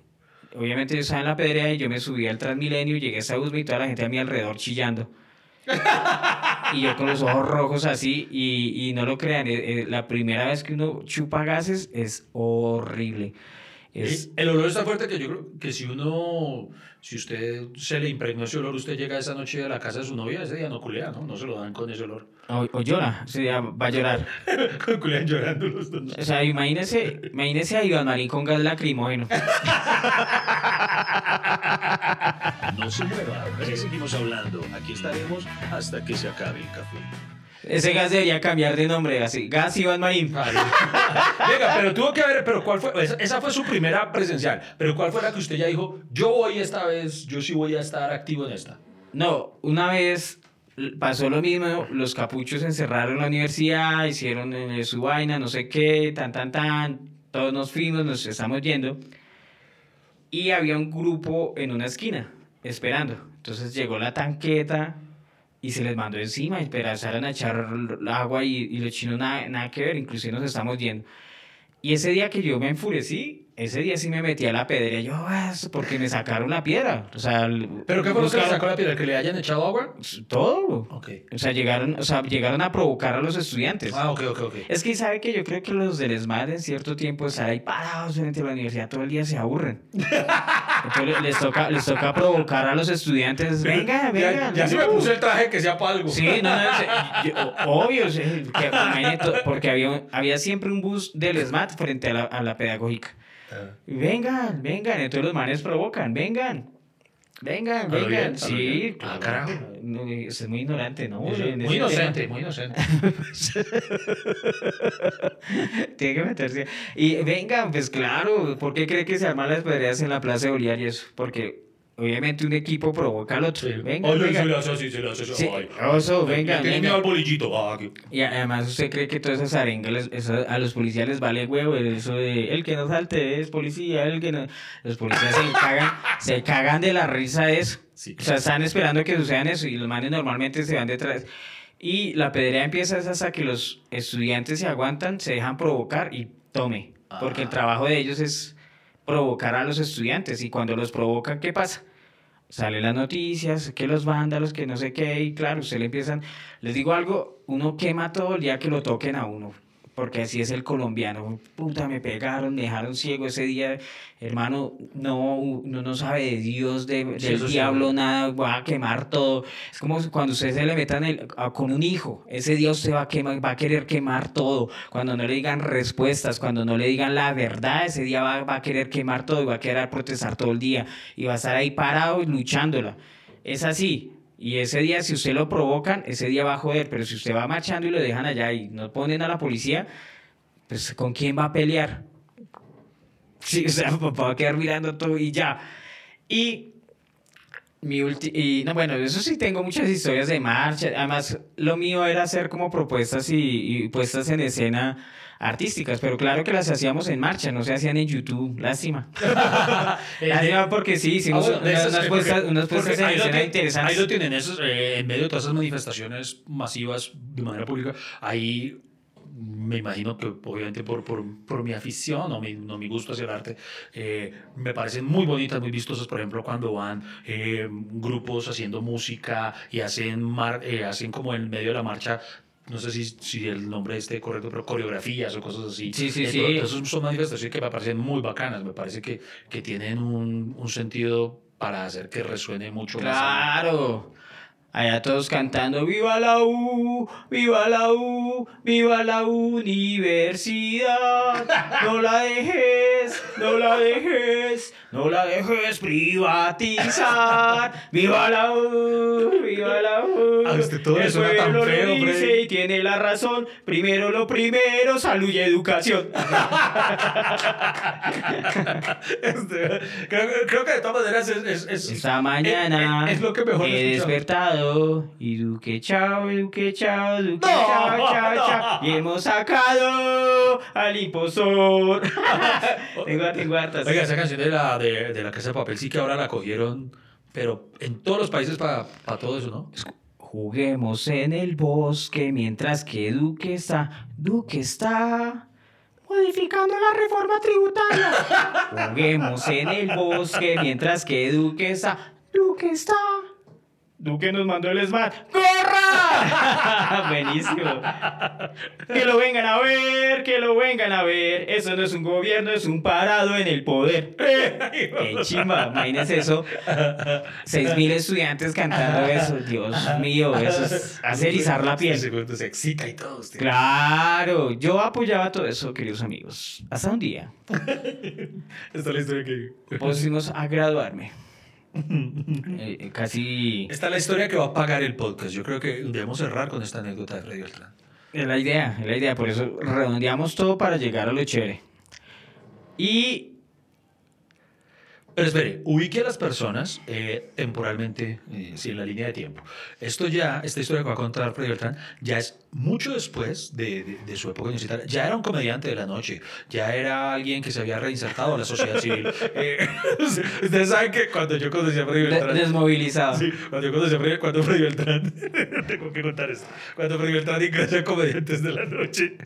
Obviamente yo estaba en la pedrea y yo me subí al Transmilenio llegué a esa y toda la gente a mi alrededor chillando. y yo con los ojos rojos así y, y no lo crean, eh, eh, la primera vez que uno chupa gases es horrible. Es, El olor está fuerte que yo creo que si uno, si usted se le impregnó ese olor, usted llega esa noche a la casa de su novia, ese día no culea, ¿no? No se lo dan con ese olor. o, o llora, o sea, va a llorar. Culean llorando los dos. O sea, imagínese, imagínese a Iván Marín con gas lacrimógeno. No se mueva, seguimos hablando. Aquí estaremos hasta que se acabe el café. Ese gas debería cambiar de nombre, así, gas Iván Marín. Venga, pero tuvo que haber, pero ¿cuál fue? Esa, esa fue su primera presencial, pero ¿cuál fue la que usted ya dijo, yo voy esta vez, yo sí voy a estar activo en esta? No, una vez pasó lo mismo, los capuchos encerraron la universidad, hicieron eh, su vaina, no sé qué, tan, tan, tan, todos nos fuimos, nos estamos yendo, y había un grupo en una esquina, esperando. Entonces llegó la tanqueta y se les mandó encima, empezaron a echar agua y, y los chinos nada, nada que ver, inclusive nos estamos yendo. Y ese día que yo me enfurecí, ese día sí me metí a la pedra, yo, "Ah, porque me sacaron la piedra. O sea, ¿Pero qué fue lo que le sacó la piedra? ¿Que le hayan echado agua? todo. Ok. O sea, llegaron, o sea, llegaron a provocar a los estudiantes. Ah, ok, ok, ok. Es que sabe que yo creo que los del ESMAD en cierto tiempo estar ahí parados frente a la universidad todo el día se aburren. Entonces les toca, les toca provocar a los estudiantes. Venga, venga. Ya, ya se me puso el traje que sea para algo. Sí, no, no, yo- obvio, sí, que, porque había, había siempre un bus del SMAT frente a la, a la pedagógica. Ah. Y Vengan, vengan, entonces los manes provocan, vengan. Vengan, ¿A lo vengan. Sí, bien? claro. Ah, carajo. No, es muy ignorante, ¿no? Muy, En muy inocente, muy inocente. Tiene que meterse. Y vengan, pues claro, ¿por qué cree que se arman las peleas en la Plaza de Bolívar y eso? Porque obviamente un equipo provoca al otro. Vengan, Oye, se vengan. le hace así, se le hace así. Sí, Ay. oso, vengan. miedo al bolillito. Ah, Y además usted cree que todas esas arengas a los policías les vale huevo, eso de el que no salte es policía, el que no... Los policías se cagan, se cagan de la risa de eso. Sí. O sea, están esperando que sucedan eso y los manes normalmente se van detrás. Y la pedrea empieza hasta que los estudiantes se aguantan, se dejan provocar y tome. Porque el Ah. trabajo de ellos es provocar a los estudiantes y cuando los provocan, ¿qué pasa? Salen las noticias, que los vándalos, que no sé qué, y claro, usted le empiezan, les digo algo, uno quema todo el día que lo toquen a uno, porque así es el colombiano, puta, me pegaron, me dejaron ciego ese día, hermano, no, uno no sabe de Dios, de, Sí, del sí. diablo, nada, va a quemar todo, es como cuando usted se le metan el- a- con un hijo, ese día usted va a, quemar, va a querer quemar todo, cuando no le digan respuestas, cuando no le digan la verdad, ese día va, va a querer quemar todo y va a querer protestar todo el día y va a estar ahí parado y luchándola. Es así. Y ese día, si usted lo provocan, ese día va a joder. Pero si usted va marchando y lo dejan allá y no ponen a la policía, pues ¿con quién va a pelear? Sí, o sea, va a quedar mirando todo y ya. Y mi ulti y no, bueno, eso sí tengo muchas historias de marcha. Además, lo mío era hacer como propuestas y, y puestas en escena artísticas, pero claro que las hacíamos en marcha, no se hacían en YouTube. Lástima. Lástima porque sí, hicimos Ah, bueno, unas, esas, unas puestas, porque- unas puestas en escena interesantes. Ahí lo tienen, esos, eh, en medio de todas esas manifestaciones masivas de manera pública, ahí me imagino que obviamente por, por, por mi afición o mi, no mi gusto hacia el arte, eh, me parecen muy bonitas, muy vistosas, por ejemplo, cuando van eh, grupos haciendo música y hacen, mar- eh, hacen como en medio de la marcha no sé si, si el nombre esté correcto, pero coreografías o cosas así. Sí, sí, Eh, sí. Esas son manifestaciones que me parecen muy bacanas, me parece que, que tienen un, un sentido para hacer que resuene mucho más. Claro. Allá todos cantando ¡Viva la U! ¡Viva la U! ¡Viva la universidad! No la dejes, no la dejes, no la dejes privatizar. ¡Viva la U! ¡Viva la U! A usted todo El le suena tan pueblo lo feo, dice y tiene la razón. Primero lo primero, salud y educación. Este, creo, creo que de todas maneras es. es, es- Esta mañana es, es lo que mejor he he escuchado. despertado y duque chao, duque chao, duque No, chao, chao, no. chao. Y hemos sacado al impostor. tengo, tengo hartas. Oiga, esa canción de la, de, de la Casa de Papel sí que ahora la cogieron, pero en todos los países para todo eso, ¿no? Juguemos en el bosque mientras que Duque está, Duque está modificando la reforma tributaria. Juguemos en el bosque mientras que Duque está, Duque está. Duque nos mandó el SMAT. ¡Corra! Buenísimo. Que lo vengan a ver, que lo vengan a ver. Eso no es un gobierno, es un parado en el poder. ¡Qué chimba! Imagínense eso. Seis mil estudiantes cantando eso. Dios mío, eso es hacer erizar la piel. Se, excita y todo. usted. Claro, yo apoyaba todo eso, queridos amigos. Hasta un día Esta es la historia que. Fuimos a graduarme. Eh, eh, casi Esta es la historia que va a pagar el podcast. Yo creo que debemos cerrar con esta anécdota de Freddy Beltrán. es la idea, es la idea. Por eso redondeamos todo para llegar a lo chévere. Y Pero espere, ubique a las personas eh, temporalmente, eh, sí, en la línea de tiempo. Esto ya, esta historia que va a contar Freddy Beltrán, ya es mucho después de, de- de su época universitaria. Ya era un comediante de la noche, ya era alguien que se había reinsertado a la sociedad civil. Eh, ustedes saben que cuando yo conocí a Freddy de- Beltrán... desmovilizado. Sí, cuando yo conocí a Freddy, cuando Freddy Beltrán, tengo que contar esto, cuando Freddy Beltrán ingresa a Comediantes de la Noche,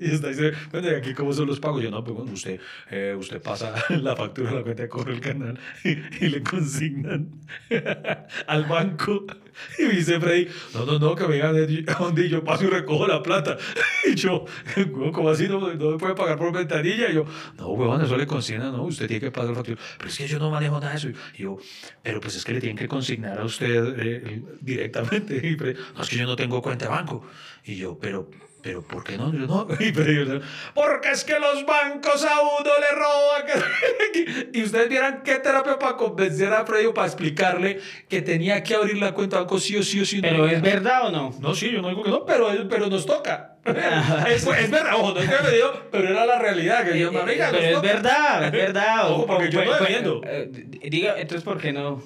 y está diciendo, bueno, ¿y aquí cómo son los pagos? Yo, no, pues bueno, usted, eh, usted pasa la factura a la cuenta de del canal y, le consignan al banco. Y dice Freddy, no, no, no, que me digan donde yo paso y recojo la plata. Y yo, "Huevón, ¿cómo así? No, no me puede pagar por ventanilla. Y yo, no, huevón, eso le consignan, no, usted tiene que pagar la factura. Pero es que yo no manejo nada de eso. Y yo, pero pues es que le tienen que consignar a usted eh, directamente. Y Freddy, no, es que yo no tengo cuenta de banco. Y yo, pero... Pero ¿por qué no? Yo no. Y Freddy, yo, porque es que los bancos a uno le roban. que-". Y ustedes vieran qué terapia para convencer a Freddy o para explicarle que tenía que abrir la cuenta de banco sí o sí o sí. Pero es verdad o no? No, sí, yo no digo que no, pero, pero nos toca. es, es verdad, ojo, no es que me digo, pero era la realidad. Que yo, Eh, "Marica, eh, nos pero es toca". verdad, es verdad. Ojo, porque yo no pues, defiendo. eh, eh, Diga, entonces, ¿por qué no?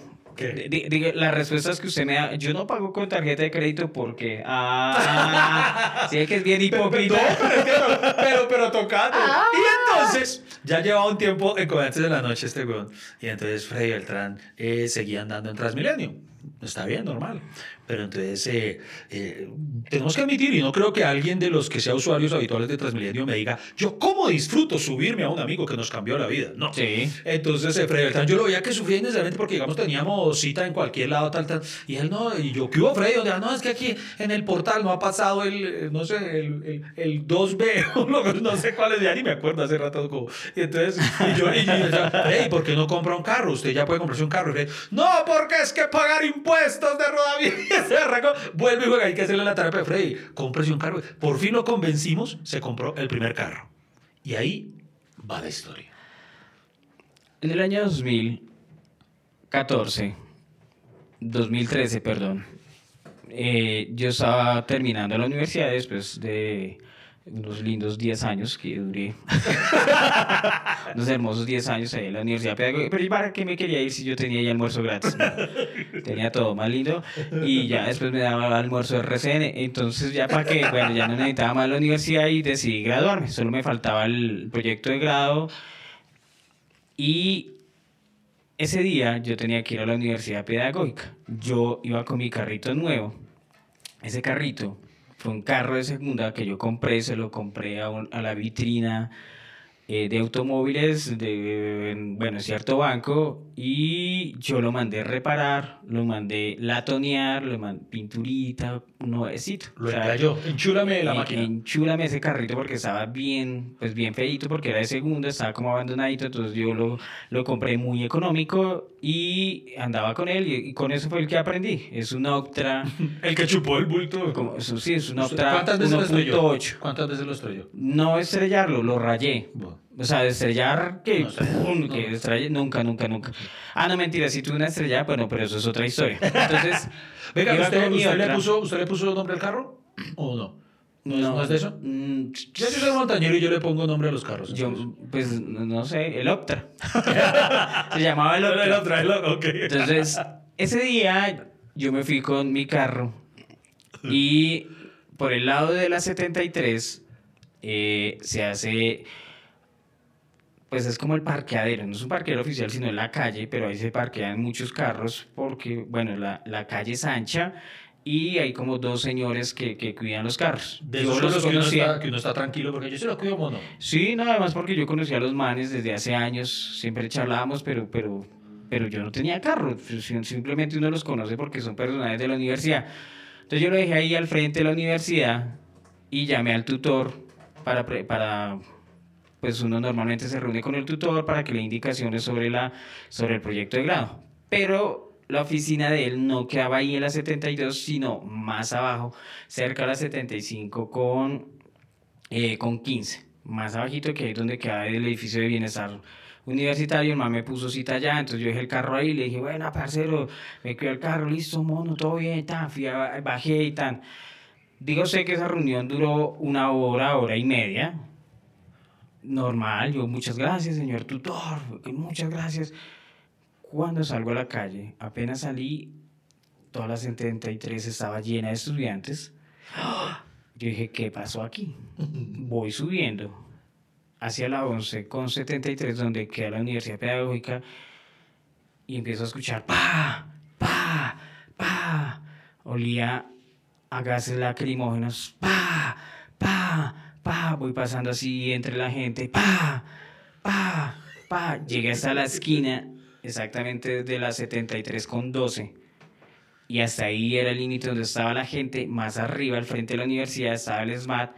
Las respuestas que usted me da, yo no pago con tarjeta de crédito porque. Ah, sí, es que es bien hipócrita. pero, no, pero, pero tocando. Y entonces, ya llevaba un tiempo en Comediantes de la Noche este weón. Y entonces Freddy Beltrán eh, seguía andando en Transmilenio. Está bien, normal. Pero entonces, eh, eh, tenemos que admitir, y no creo que alguien de los que sea usuarios habituales de Transmilenio me diga, yo cómo disfruto subirme a un amigo que nos cambió la vida. No. Sí. Entonces, eh, Freddy Beltrán, yo lo veía que sufría innecesariamente porque, digamos, teníamos cita en cualquier lado, tal, tal. Y él no, y yo, ¿qué hubo, Freddy? "Ah, no, es que aquí en el portal no ha pasado el, eh, no sé, el, el, el 2B, o lo- no sé cuál es, ya ni me acuerdo hace rato. Como, y entonces, y yo, y yo decía, Freddy, ¿por qué no compra un carro? Usted ya puede comprarse un carro. Y Freddy, no, porque es que pagar impuestos de rodamientos. Se arrancó, vuelve y juega, hay que hacerle la terapia de Freddy, cómprese un carro. Por fin lo convencimos, se compró el primer carro. Y ahí va la historia. En el año 2014, 2013, perdón, eh, yo estaba terminando la universidad después de unos lindos 10 años que duré. unos hermosos 10 años ahí en la universidad pedagógica. Pero ¿y para qué me quería ir si yo tenía ya almuerzo gratis? No, tenía todo más lindo. Y ya después me daba almuerzo de RCN. Entonces ya para qué, bueno, ya no necesitaba más la universidad y decidí graduarme. Solo me faltaba el proyecto de grado. Y ese día yo tenía que ir a la universidad pedagógica. Yo iba con mi carrito nuevo. Ese carrito fue un carro de segunda que yo compré, se lo compré a, un- a la vitrina eh, de automóviles de, bueno, cierto banco y yo lo mandé reparar, lo mandé latonear, lo mandé pinturita, nuevecito. Lo encalló. Enchúlame la en- máquina. enchúlame ese carrito porque estaba bien, pues bien feito porque era de segunda, estaba como abandonadito, entonces yo lo, lo compré muy económico y andaba con él y, y con eso fue el que aprendí. Es un Optra, El que chupó el bulto. como, eso sí, es un Optra ¿Cuántas veces lo estrelló? 1.8. ¿Cuántas veces lo estrelló? No estrellarlo, lo rayé. Bueno. O sea, estrellar que, No, no. estrelle- nunca, nunca, nunca. Ah, no, mentira, si tuve una estrella, bueno, pero eso es otra historia. Entonces, Venga, ¿usted, usted le puso, ¿usted le puso nombre al carro? ¿O no? ¿No, es- no es de eso? mm, Yo soy montañero y yo le pongo nombre a los carros. Yo, entonces. pues, no no sé, el Optra. Se llamaba el El Optra. el ok. Entonces, ese día yo me fui con mi carro y por el lado de la 73 eh, se hace, pues es como el parqueadero, no es un parqueadero oficial, sino en la calle, pero ahí se parquean muchos carros porque, bueno, la, la calle es ancha y hay como dos señores que, que cuidan los carros. De Yo los los que uno, está, que uno está tranquilo porque yo se lo cuido mono. Sí, no, además porque yo conocía a los manes desde hace años, siempre charlábamos, pero, pero, pero yo no tenía carro, sim- simplemente uno los conoce porque son personajes de la universidad. Entonces yo lo dejé ahí al frente de la universidad y llamé al tutor para, para pues uno normalmente se reúne con el tutor para que le indicaciones sobre, la, sobre el proyecto de grado. Pero la oficina de él no quedaba ahí en la 72, sino más abajo, cerca de la 75 con eh, con 15, más abajito que ahí donde queda el edificio de bienestar universitario, el man me puso cita allá, entonces yo dejé el carro ahí, le dije, bueno, parcero, me quedó el carro, listo, mono, todo bien, tan, fui a- bajé y tan. Digo, sé que esa reunión duró una hora, hora y media, normal, yo, muchas gracias, señor tutor, muchas gracias. Cuando salgo a la calle, apenas salí, toda la 73 estaba llena de estudiantes. Yo dije, ¿qué pasó aquí? Voy subiendo hacia la 11 con 73, donde queda la Universidad Pedagógica, y empiezo a escuchar pa, pa, pa. Olía a gases lacrimógenos, pa, pa, pa. Voy pasando así entre la gente, pa, pa, pa. Llegué hasta la esquina, exactamente desde la 73 con 12 y hasta ahí era el límite donde estaba la gente, más arriba, al frente de la universidad, estaba el SMAT,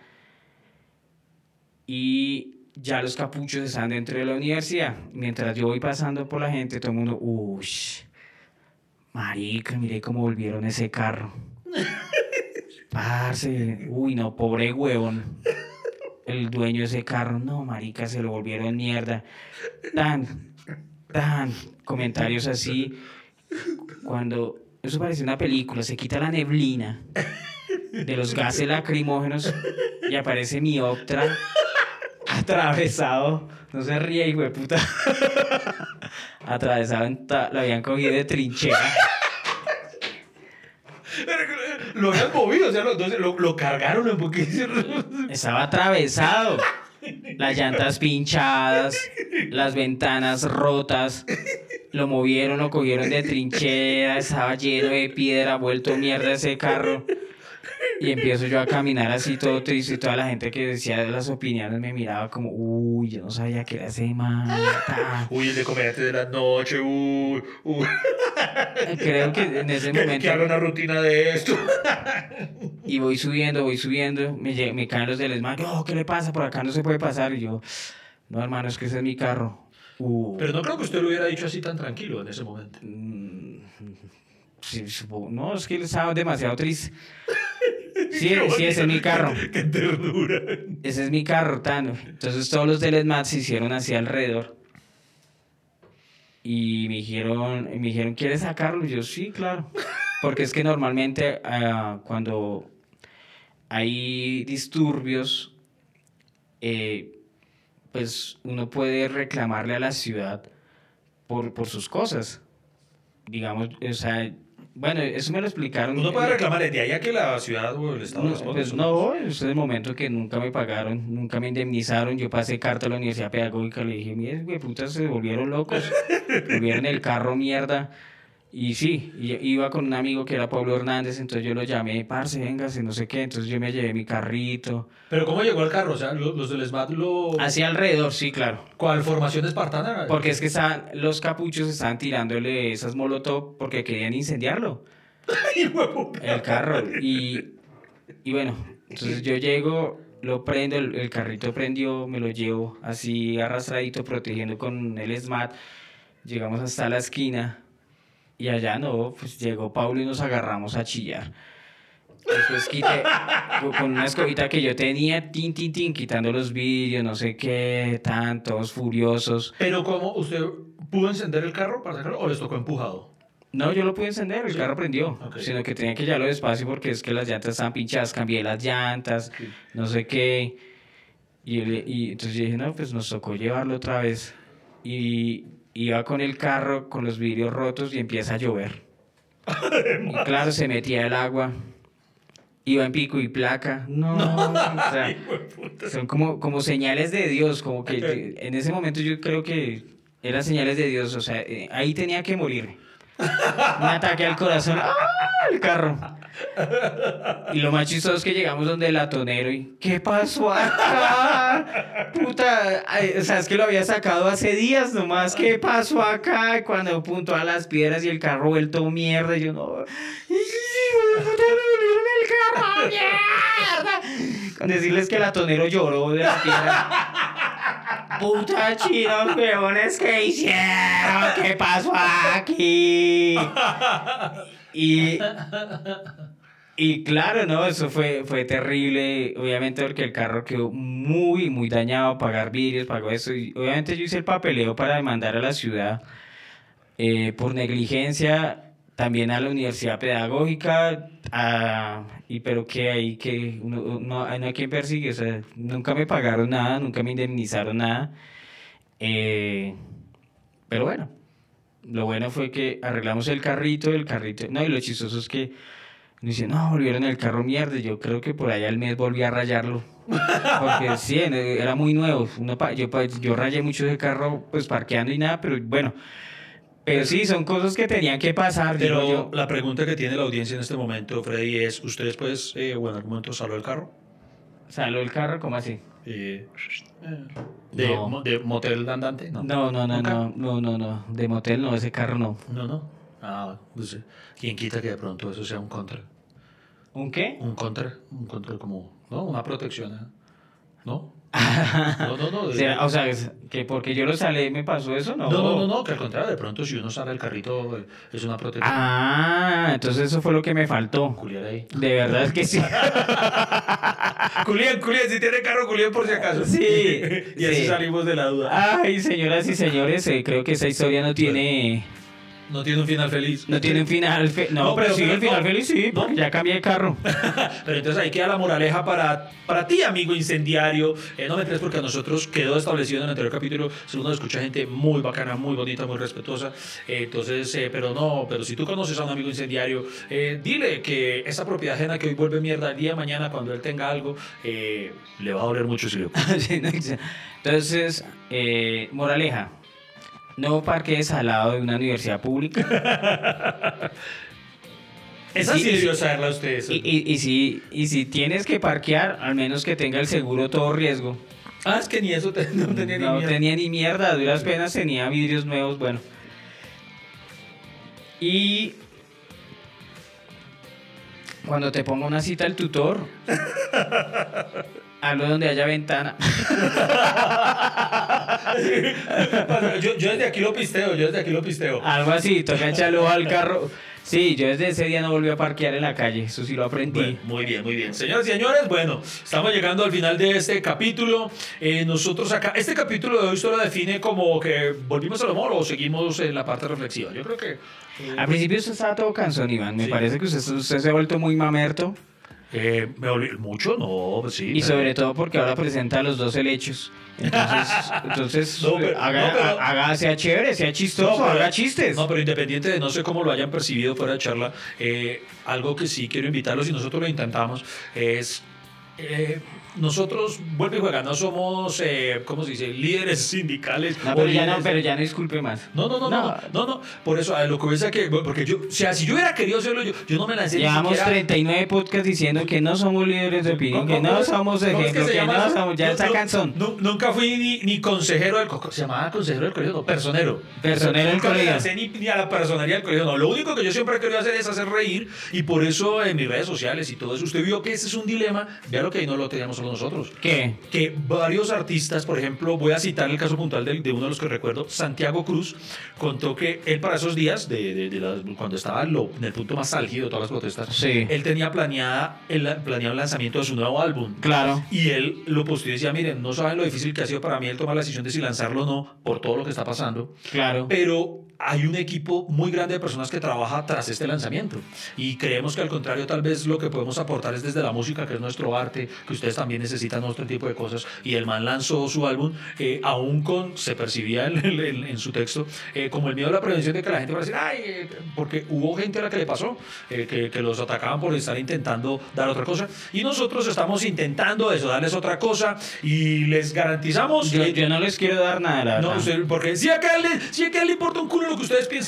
y ya los capuchos están dentro de la universidad. Mientras yo voy pasando por la gente, todo el mundo, uy, marica, mire cómo volvieron ese carro. Parce, uy, no, pobre huevón. El dueño de ese carro, no, marica, se lo volvieron mierda. Tan, tan, comentarios así. Cuando eso parece una película, se quita la neblina de los gases lacrimógenos y aparece mi Optra atravesado. No se ríe, hijo de puta. atravesado, en ta- lo habían cogido de trinchera. Lo habían movido, o sea, lo, entonces lo, lo cargaron un poquito. Estaba atravesado. Las llantas pinchadas, las ventanas rotas. Lo movieron, lo cogieron de trinchera, estaba lleno de piedra, vuelto mierda ese carro. Y empiezo yo a caminar así todo triste y toda la gente que decía las opiniones me miraba como, uy, yo no sabía que era ese man. ta". Uy, el de comediante de la noche, uy, uy. Creo que en ese momento... que haga una rutina de esto. Y voy subiendo, voy subiendo, me, me caen los del ESMAD, oh, ¿qué le pasa? Por acá no se puede pasar. Y yo, no, hermano, es que ese es mi carro. Uh, Pero no creo que usted lo hubiera dicho así tan tranquilo en ese momento. mm, sí, supongo- no, es que estaba demasiado triste. Sí, sí, ese es mi carro. Qué ternura. Ese es mi carro, Tano. Entonces todos los del ESMAD se hicieron así alrededor. Y me dijeron, me dijeron, ¿quieres sacarlo? Y yo, sí, claro. Porque es que normalmente ah, cuando hay disturbios, eh, pues uno puede reclamarle a la ciudad por, por sus cosas. Digamos, o sea, bueno, eso me lo explicaron. Uno puede reclamarle de allá que la ciudad o el estado No, responde. pues no, ese es el momento que nunca me pagaron, nunca me indemnizaron. Yo pasé carta a la Universidad Pedagógica, le dije, mire, putas, se volvieron locos, volvieron el carro mierda. Y sí, iba con un amigo que era Pablo Hernández, entonces yo lo llamé, parce, véngase, no sé qué, entonces yo me llevé mi carrito. Pero ¿cómo llegó el carro? O sea, lo- los, del SMAT lo... Hacia alrededor, sí, claro. ¿Cuál formación espartana? Porque es que estaban, los capuchos estaban tirándole esas molotov porque querían incendiarlo, el carro. Y, y bueno, entonces yo llego, lo prendo, el, el carrito prendió, me lo llevo así arrastradito, protegiendo con el SMAT. Llegamos hasta la esquina y allá no, pues llegó Pablo y nos agarramos a chillar. Después quité con- una escobita que yo tenía, tin, tin, tin, quitando los vidrios, no sé qué, tantos furiosos. Pero ¿cómo usted pudo encender el carro para sacarlo o les tocó empujado? No, yo lo pude encender, el Sí. carro prendió, Ok. sino que tenía que llevarlo despacio porque es que las llantas estaban pinchadas, cambié las llantas, Sí. no sé qué. Y, y entonces yo dije, no, pues nos tocó llevarlo otra vez. Y iba con el carro con los vidrios rotos y empieza a llover. y claro, se metía el agua. Iba en pico y placa. No, o sea, son como, como señales de Dios, como que en ese momento yo creo que eran señales de Dios, o sea, eh, ahí tenía que morir. Un ataque al corazón, ¡ah! el carro. Y lo más chistoso es que llegamos donde el atonero y ¿qué pasó acá? Puta, o sea, es que lo había sacado hace días nomás, ¿qué pasó acá? Cuando apuntó a las piedras y el carro vuelto mierda, yo no... ¡Puta, me volvieron el carro, mierda! Con decirles que el atonero lloró de la piedra. Puta chinos, huevones, ¿qué hicieron? ¿Qué pasó aquí? Y, y claro, no, eso fue, fue terrible, obviamente porque el carro quedó muy, muy dañado, pagar vidrios, pagó eso, y obviamente yo hice el papeleo para demandar a la ciudad eh, por negligencia, también a la universidad pedagógica, a- y pero que hay que, no, no, no hay quien persigue, o sea, nunca me pagaron nada, nunca me indemnizaron nada, eh, pero bueno. Lo bueno fue que arreglamos el carrito, el carrito. No, y lo chistoso es que me dicen, no, volvieron el carro mierda. Yo creo que por allá el mes volví a rayarlo. Porque sí, era muy nuevo. Uno yo, yo rayé mucho ese carro, pues parqueando y nada, pero bueno. Pero sí, son cosas que tenían que pasar. Pero yo. la pregunta que tiene la audiencia en este momento, Freddy, es, ¿usted después, eh, bueno, en algún momento salió el carro? ¿Salió el carro? ¿Cómo así? Eh, de, No. mo- de motel andante? No. No, no, no, no, no, no, no. De motel no, ese carro no. No, no. Ah, pues, eh, ¿quién quita que de pronto eso sea un contra? ¿Un qué? Un contra, un contra como, ¿no? Una protección, ¿eh? ¿No? No, no, no. de- ¿Será- o sea, es que porque yo lo salí me pasó eso, ¿no? no, no, no, no, que al contrario, de pronto si uno sale el carrito eh, es una protección. Ah, entonces eso fue lo que me faltó. Culiar ahí. De verdad que sí. Culián, Culián, si tiene carro, Culián por si acaso. Sí, y así sí. salimos de la duda. Ay, señoras y señores, eh, creo que esa historia no tiene No tiene un final feliz. no tiene un final fe- no, No, pero, pero- sí el final no, feliz sí, no. ya cambié de carro. Pero entonces ahí queda la moraleja para, para ti, amigo incendiario. Eh, no me crees porque a nosotros quedó establecido en el anterior capítulo. Uno escucha gente muy bacana, muy bonita, muy respetuosa. Eh, entonces, eh, pero no, pero si tú conoces a un amigo incendiario, eh, dile que esa propiedad ajena que hoy vuelve mierda el día de mañana, cuando él tenga algo, le va a doler mucho si lo Entonces, moraleja, no parques al lado de una universidad pública. Esa Sí, debió saberla usted. Y, y, y si, y si tienes que parquear, al menos que tenga el seguro todo riesgo. Ah, es que ni eso te- no tenía ni no mierda. tenía ni mierda, duras penas tenía vidrios nuevos, bueno. Y cuando te ponga una cita el tutor, hazlo donde haya ventana. yo, yo desde aquí lo pisteo, yo desde aquí lo pisteo. Algo así, toca echarlo al carro. Sí, yo desde ese día no volví a parquear en la calle, eso sí lo aprendí. Bueno, muy bien, muy bien. Señoras y señores, bueno, estamos llegando al final de este capítulo. Eh, nosotros acá, este capítulo de hoy solo define como que volvimos al amor o seguimos en la parte reflexiva. Yo creo que... eh, Al principio usted estaba todo cansón, Iván. Me Sí. parece que usted, usted se ha vuelto muy mamerto. Eh, me volví mucho, no, pues sí. Y sobre todo porque ahora presenta los dos helechos. Entonces, entonces No, pero- haga, no, pero- haga- sea chévere, sea chistoso, No, pero- haga chistes. No, pero independiente de no sé cómo lo hayan percibido fuera de charla, eh, algo que sí quiero invitarlos y nosotros lo intentamos es eh, nosotros, vuelve y juega, no somos, eh, ¿cómo se dice?, líderes sindicales. No, pero ya no, pero ya no disculpe más. No, no, no, no, no, no, no, por eso, lo que voy a decir que, porque yo, o sea, si yo hubiera querido hacerlo, yo, yo no me lancé ni Llevamos siquiera- 39 podcasts diciendo que no somos líderes de opinión, ¿Cómo- que no somos es ejemplo, se que llama no somos, ya está nu- Nunca fui ni, ni consejero del co- se llamaba consejero del colegio, no, personero. Personero del colegio. ni, ni a la personería del colegio, no. Lo único que yo siempre he querido hacer es hacer reír y por eso en mis redes sociales y todo eso, usted vio que ese es un dilema, vea lo que no lo teníamos solo nosotros. ¿Qué? Que varios artistas, por ejemplo, voy a citar el caso puntual de, de uno de los que recuerdo, Santiago Cruz, contó que él para esos días, de, de- de las- cuando estaba en, lo- en el punto más álgido de todas las protestas, Sí. él tenía planeada el, planeado el lanzamiento de su nuevo álbum. Claro. Y él lo posteó y decía, miren, no saben lo difícil que ha sido para mí el tomar la decisión de si lanzarlo o no por todo lo que está pasando. Claro. Pero hay un equipo muy grande de personas que trabaja tras este lanzamiento. Y creemos que al contrario, tal vez lo que podemos aportar es desde la música, que es nuestro arte, que ustedes también necesitan otro tipo de cosas. Y el man lanzó su álbum, eh, aún con, se percibía en, en- en su texto, eh, como el miedo a la prevención de que la gente va a decir, ay, eh", porque hubo gente a la que le pasó, eh, que, que los atacaban por estar intentando dar otra cosa. Y nosotros estamos intentando eso, darles otra cosa. Y les garantizamos... Yo, eh, yo no les quiero dar nada, la no, verdad. porque si acá, le, si acá le importa un culo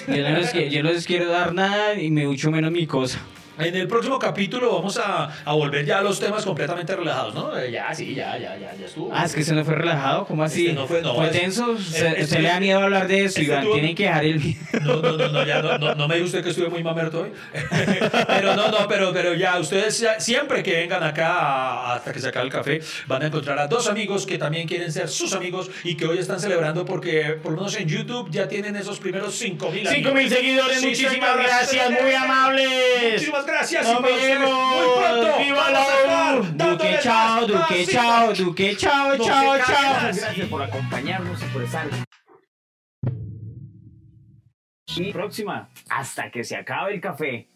Yo no, les, yo no les quiero dar nada y me mucho menos mi cosa. En el próximo capítulo vamos a, a volver ya a los temas completamente relajados, ¿no? Eh, Ya, sí, ya, ya, ya, ya estuvo. Ah, es que se no fue relajado, ¿cómo así? Este no fue- no, es- tenso? Se, es- se es- le da miedo hablar de eso, este Iván. tuvo- Tienen que dejar el No, no, no, no, ya, no, no, no me diga usted que estuve muy mamerto hoy. pero no, no, pero, pero ya, ustedes ya- siempre que vengan acá a- hasta que se acabe el café, van a encontrar a dos amigos que también quieren ser sus amigos y que hoy están celebrando porque por lo menos en YouTube ya tienen esos primeros 5 mil 5 mil seguidores, Sí, muchísimas señor, gracias, muy amables. Muchísimas gracias. Nos y para ustedes, vemos. Muy pronto. Viva vamos a la estar U. Duque, chao, Duque, chao, Duque, chao, chao, chao. Gracias por acompañarnos y por estar. Y próxima, hasta que se acabe el café.